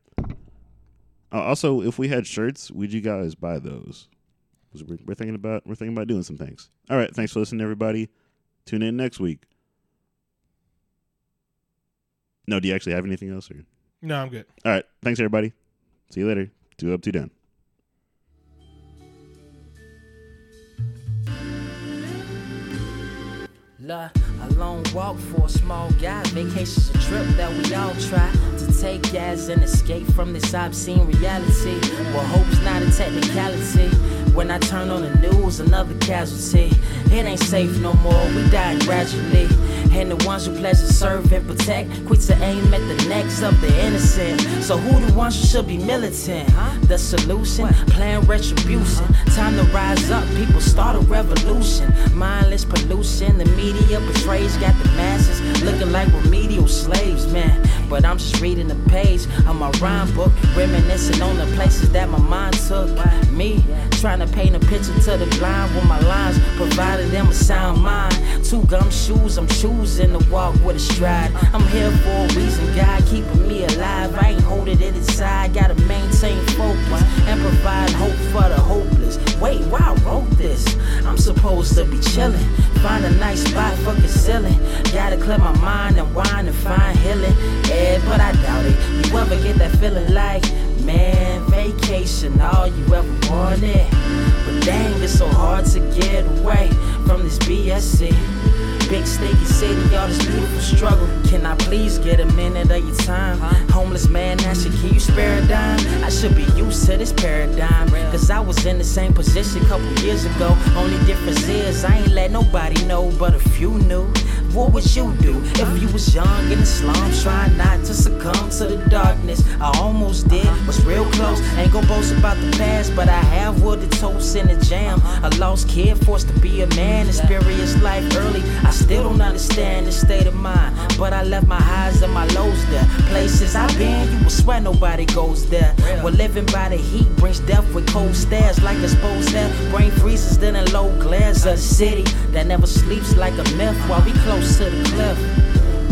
Uh, also, if we had shirts, would you guys buy those? we're, we're thinking about we're thinking about doing some things. All right, thanks for listening, everybody. Tune in next week. No, do you actually have anything else? Or? No, I'm good. All right, thanks everybody. See you later. Two up, two down. La, a long walk for a small guy. Vacation's a trip that we all try to take as an escape from this obscene reality. Well, hope's not a technicality. When I turn on the news, another casualty. It ain't safe no more. We die gradually. And the ones who pledge to serve and protect, quit to aim at the necks of the innocent. So who the ones who should be militant? The solution, plan retribution. Time to rise up, people start a revolution. Mindless pollution, the media got the masses looking like remedial slaves, man. But I'm just reading the page of my rhyme book, reminiscing on the places that my mind took me. Trying to paint a picture to the blind with my lines, provided them a sound mind. Two gum shoes, I'm choosing to walk with a stride. I'm here for a reason, God keeping me alive. I ain't holding it inside, gotta maintain focus and provide hope for the hopeless. Wait, why I wrote this? I'm supposed to be chilling, find a nice spot for concealing. Gotta clear my mind and wine and find healing. Yeah, but I doubt it. You ever get that feeling like, man, vacation, all you ever wanted? But dang, it's so hard to get away from this BSC. Big sticky city, all this beautiful struggle. Can I please get a minute of your time? Homeless man, asking, can you spare a dime? I should be used to this paradigm. Cause I was in the same position couple years ago. Only difference is I ain't let nobody know, but a few knew. What would you do if you was young in the slums, trying not to succumb to the darkness? I almost did, was real close. Ain't gon' boast about the past, but I have wooded toast in the jam. A lost kid forced to be a man, experience life early. I still don't understand this state of mind, but I left my highs and my lows there. Places I've been, you will swear nobody goes there. Well, living by the heat brings death with cold stares, like exposed hair. Brain freezes, then in low glares the city that never sleeps like a myth while we close to the cliff.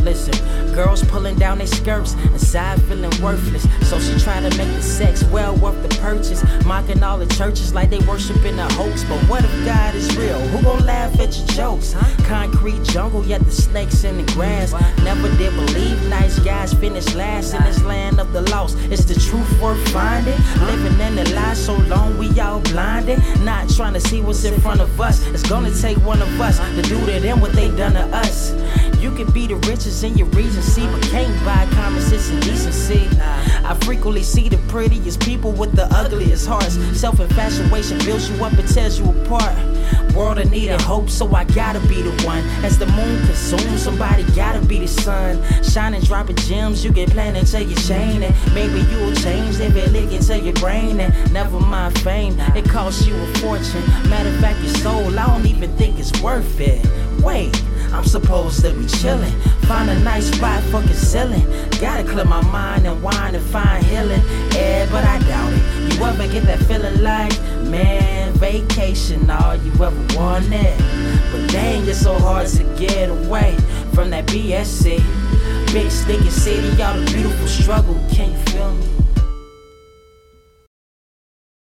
Listen, girls pulling down their skirts, inside feeling worthless. So she try to make the sex well worth the purchase. Mocking all the churches like they worshiping a hoax. But what if God is real? Who gon' laugh at your jokes? Concrete jungle, yet the snakes in the grass. Never did believe nice guys finish last in this land of the lost. Is the truth worth finding? Living in the lie so long, we all blinded. Not trying to see what's in front of us. It's gonna take one of us to do to them what they done to us. You can be the richest in your regency, but can't buy common sense and decency. I frequently see the prettiest people with the ugliest hearts. Self infatuation builds you up and tears you apart. World in need of hope, so I gotta be the one. As the moon consumes, somebody gotta be the sun. Shining, dropping gems, you get planted till you chain it. Maybe you'll change if it lick into your brain. And never mind fame, it costs you a fortune. Matter of fact, your soul, I don't even think it's worth it. Wait. I'm supposed to be chillin'. Find a nice spot for concealing. Gotta clear my mind and wine and find healing. Yeah, but I doubt it. You ever get that feeling like, man, vacation, all you ever wanted? But dang, it's so hard to get away from that BSC. Big sticky city, all the beautiful struggle.